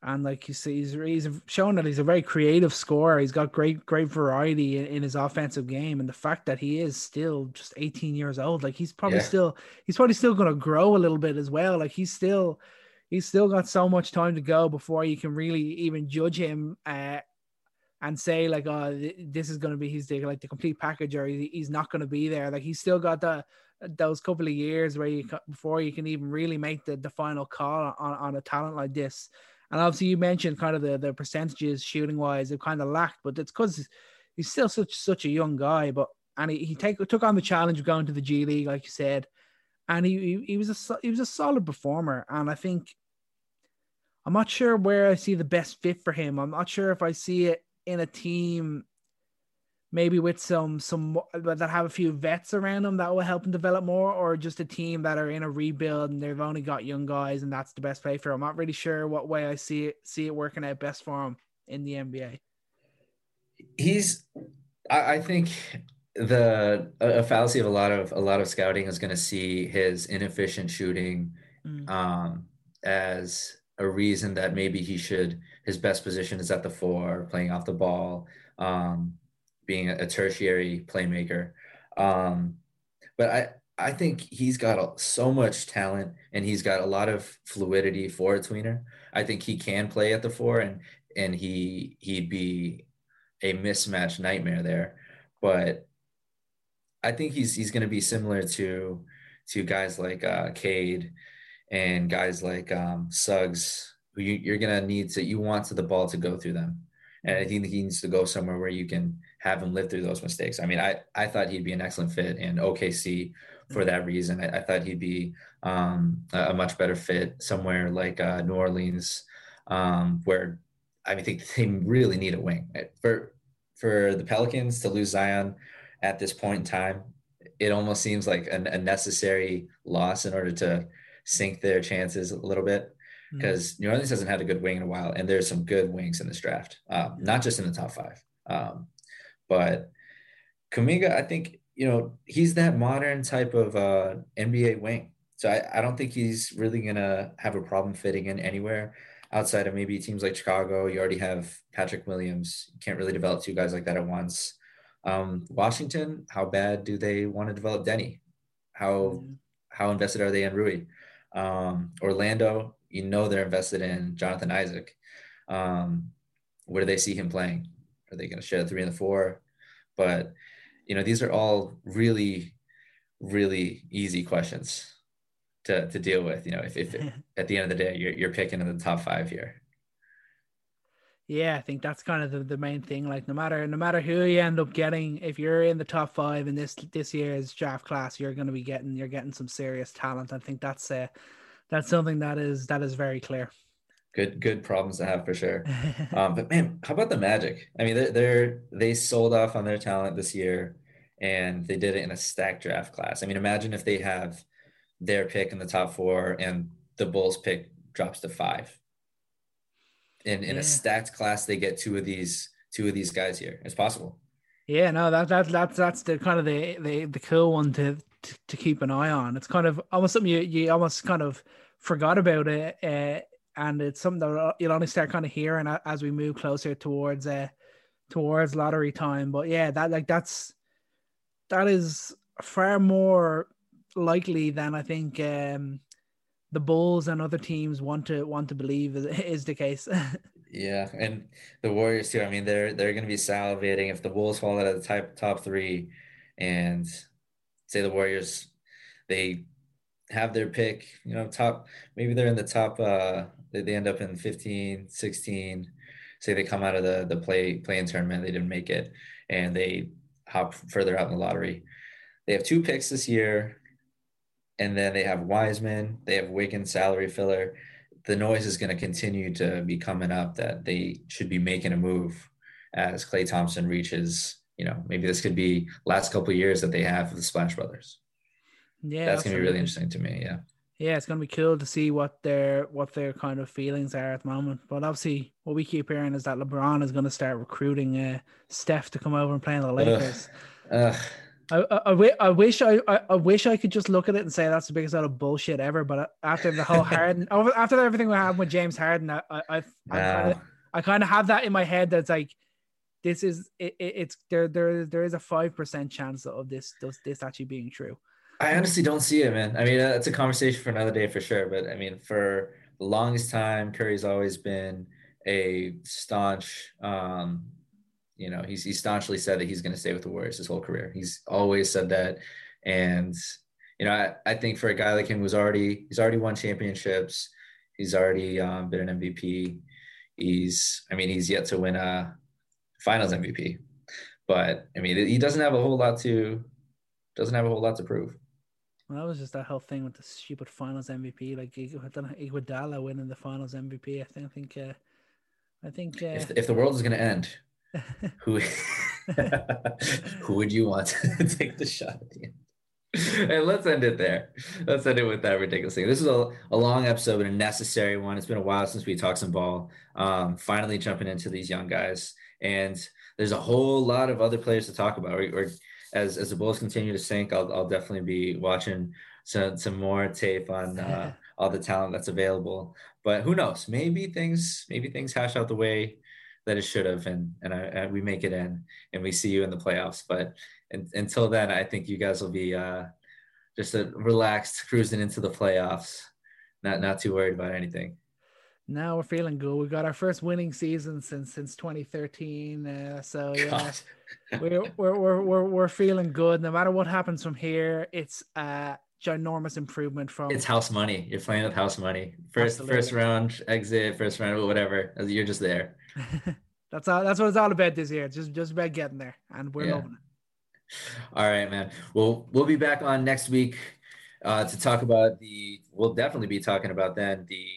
and like you see, he's he's shown that he's a very creative scorer. He's got great great variety in, in his offensive game, and the fact that he is still just 18 years old, like he's probably yeah. still he's probably still going to grow a little bit as well. Like he's still he's still got so much time to go before you can really even judge him. Uh, and say like, oh, this is going to be his like the complete package, or he's not going to be there. Like he's still got the those couple of years where you before you can even really make the, the final call on, on a talent like this. And obviously, you mentioned kind of the, the percentages shooting wise, it kind of lacked, but it's because he's still such such a young guy. But and he, he take, took on the challenge of going to the G League, like you said, and he, he he was a he was a solid performer. And I think I'm not sure where I see the best fit for him. I'm not sure if I see it in a team maybe with some some that have a few vets around them that will help them develop more, or just a team that are in a rebuild and they've only got young guys and that's the best play for them. I'm not really sure what way I see it see it working out best for him in the NBA. He's, I, I think the a fallacy of a lot of a lot of scouting is going to see his inefficient shooting mm. um, as a reason that maybe he should his best position is at the four, playing off the ball. Um, being a, tertiary playmaker. Um, but I, I think he's got so much talent and he's got a lot of fluidity for a tweener. I think he can play at the four and and he he'd be a mismatch nightmare there. But I think he's he's going to be similar to to guys like uh, Cade and guys like um, Suggs, who you, you're going to need to you want to the ball to go through them, and I think he needs to go somewhere where you can have him live through those mistakes. I mean, I, I thought he'd be an excellent fit in OKC for that reason. I, I thought he'd be um, a, much better fit somewhere like uh, New Orleans, um, where I mean, think they really need a wing for for the Pelicans to lose Zion at this point in time. It almost seems like a, a necessary loss in order to sink their chances a little bit because mm-hmm. New Orleans hasn't had a good wing in a while, and there's some good wings in this draft, um, not just in the top five. Um, but Kuminga, I think, you know, he's that modern type of uh, NBA wing. So I, I don't think he's really going to have a problem fitting in anywhere outside of maybe teams like Chicago. You already have Patrick Williams. You can't really develop two guys like that at once. Um, Washington, how bad do they want to develop Deni? How mm-hmm. how invested are they in Rui? Um, Orlando, you know they're invested in Jonathan Isaac. Um, where do they see him playing? Are they going to share the three and the four? But you know, these are all really, really easy questions to to deal with. You know, if if at the end of the day you're you're picking in the top five here. Yeah, I think that's kind of the, the main thing. Like no matter no matter who you end up getting, if you're in the top five in this this year's draft class, you're going to be getting you're getting some serious talent. I think that's uh, that's something that is that is very clear good good problems to have for sure. Um, but man, how about the Magic? I mean, they're, they're they sold off on their talent this year, and they did it in a stacked draft class. I mean, imagine if they have their pick in the top four and the Bulls pick drops to five. In in yeah. a stacked class, they get two of these two of these guys here. It's possible. Yeah, no, that that that's that's the kind of the the, the cool one to, to, to keep an eye on. It's kind of almost something you you almost kind of forgot about it uh, and it's something that you'll only start kind of hearing as we move closer towards uh towards lottery time. But yeah, that like that's that is far more likely than I think um the Bulls and other teams want to want to believe is, is the case. yeah, and the Warriors too. I mean, they're they're going to be salivating if the Bulls fall out of the top top three, and say the Warriors they have their pick. You know, top maybe they're in the top uh they, they end up in 15, 16. Say they come out of the the play play-in tournament, they didn't make it, and they hop further out in the lottery. They have two picks this year, and then they have Wiseman. They have Wiggins salary filler. The noise is going to continue to be coming up that they should be making a move as Klay Thompson reaches. You know, maybe this could be last couple years that they have the Splash Brothers. Yeah, that's going to be really interesting to me. Yeah yeah, it's gonna be cool to see what their what their kind of feelings are at the moment. But obviously, what we keep hearing is that LeBron is gonna start recruiting uh, Steph to come over and play in the Lakers. Ugh. I, I, I, wish I, I wish I could just look at it and say that's the biggest out of bullshit ever. But after the whole Harden, after everything we had with James Harden, I I I, kind of, I kind of have that in my head that's like this is it, it's there there there is a five percent chance of this this this actually being true. I honestly don't see it, man. I mean, it's a conversation for another day for sure. But I mean, for the longest time, Curry's always been a staunch, um, you know, he's he staunchly said that he's going to stay with the Warriors his whole career. He's always said that, and you know, I, I think for a guy like him who's already he's already won championships, he's already um, been an MVP. He's, I mean, he's yet to win a Finals MVP, but I mean, he doesn't have a whole lot to doesn't have a whole lot to prove. Well, that was just that whole thing with the stupid Finals MVP, like Iguodala winning the Finals MVP. I think, I think, uh, I think. Uh, if, if the world is going to end, who Who would you want to take the shot at the end? and let's end it there. Let's end it with that ridiculous thing. This is a, a long episode, but a necessary one. It's been a while since we talked some ball. Um, finally jumping into these young guys, and there's a whole lot of other players to talk about. Or, or as as the Bulls continue to sink, I'll I'll definitely be watching some some more tape on uh, all the talent that's available. But who knows? Maybe things maybe things hash out the way that it should have, and and, I, and we make it in, and we see you in the playoffs. But and, until then, I think you guys will be uh, just a relaxed cruising into the playoffs, not not too worried about anything. Now we're feeling good. We got our first winning season since since 2013. Uh, so yeah, we're, we're, we're we're we're feeling good. No matter what happens from here, it's a ginormous improvement from. It's house money. You're playing with house money. First Absolutely. first round exit, first round whatever. You're just there. that's all. That's what it's all about this year. It's just just about getting there, and we're yeah. loving it. All right, man. Well, we'll be back on next week uh, to talk about the. We'll definitely be talking about then the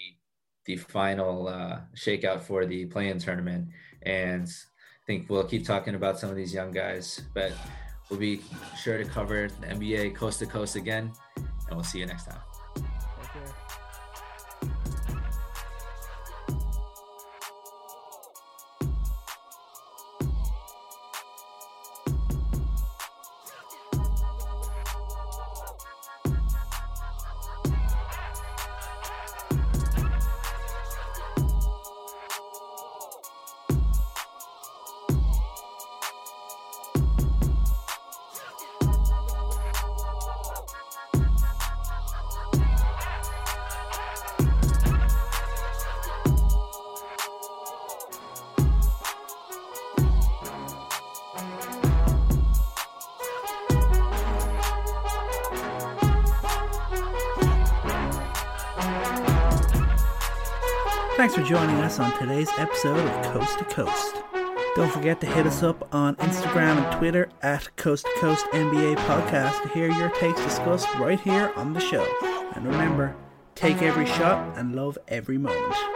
the final uh, shakeout for the play-in tournament, and I think we'll keep talking about some of these young guys. But we'll be sure to cover the NBA coast to coast again, and we'll see you next time. Us on today's episode of Coast to Coast. Don't forget to hit us up on Instagram and Twitter at Coast to Coast NBA Podcast to hear your takes discussed right here on the show. And remember, take every shot and love every moment.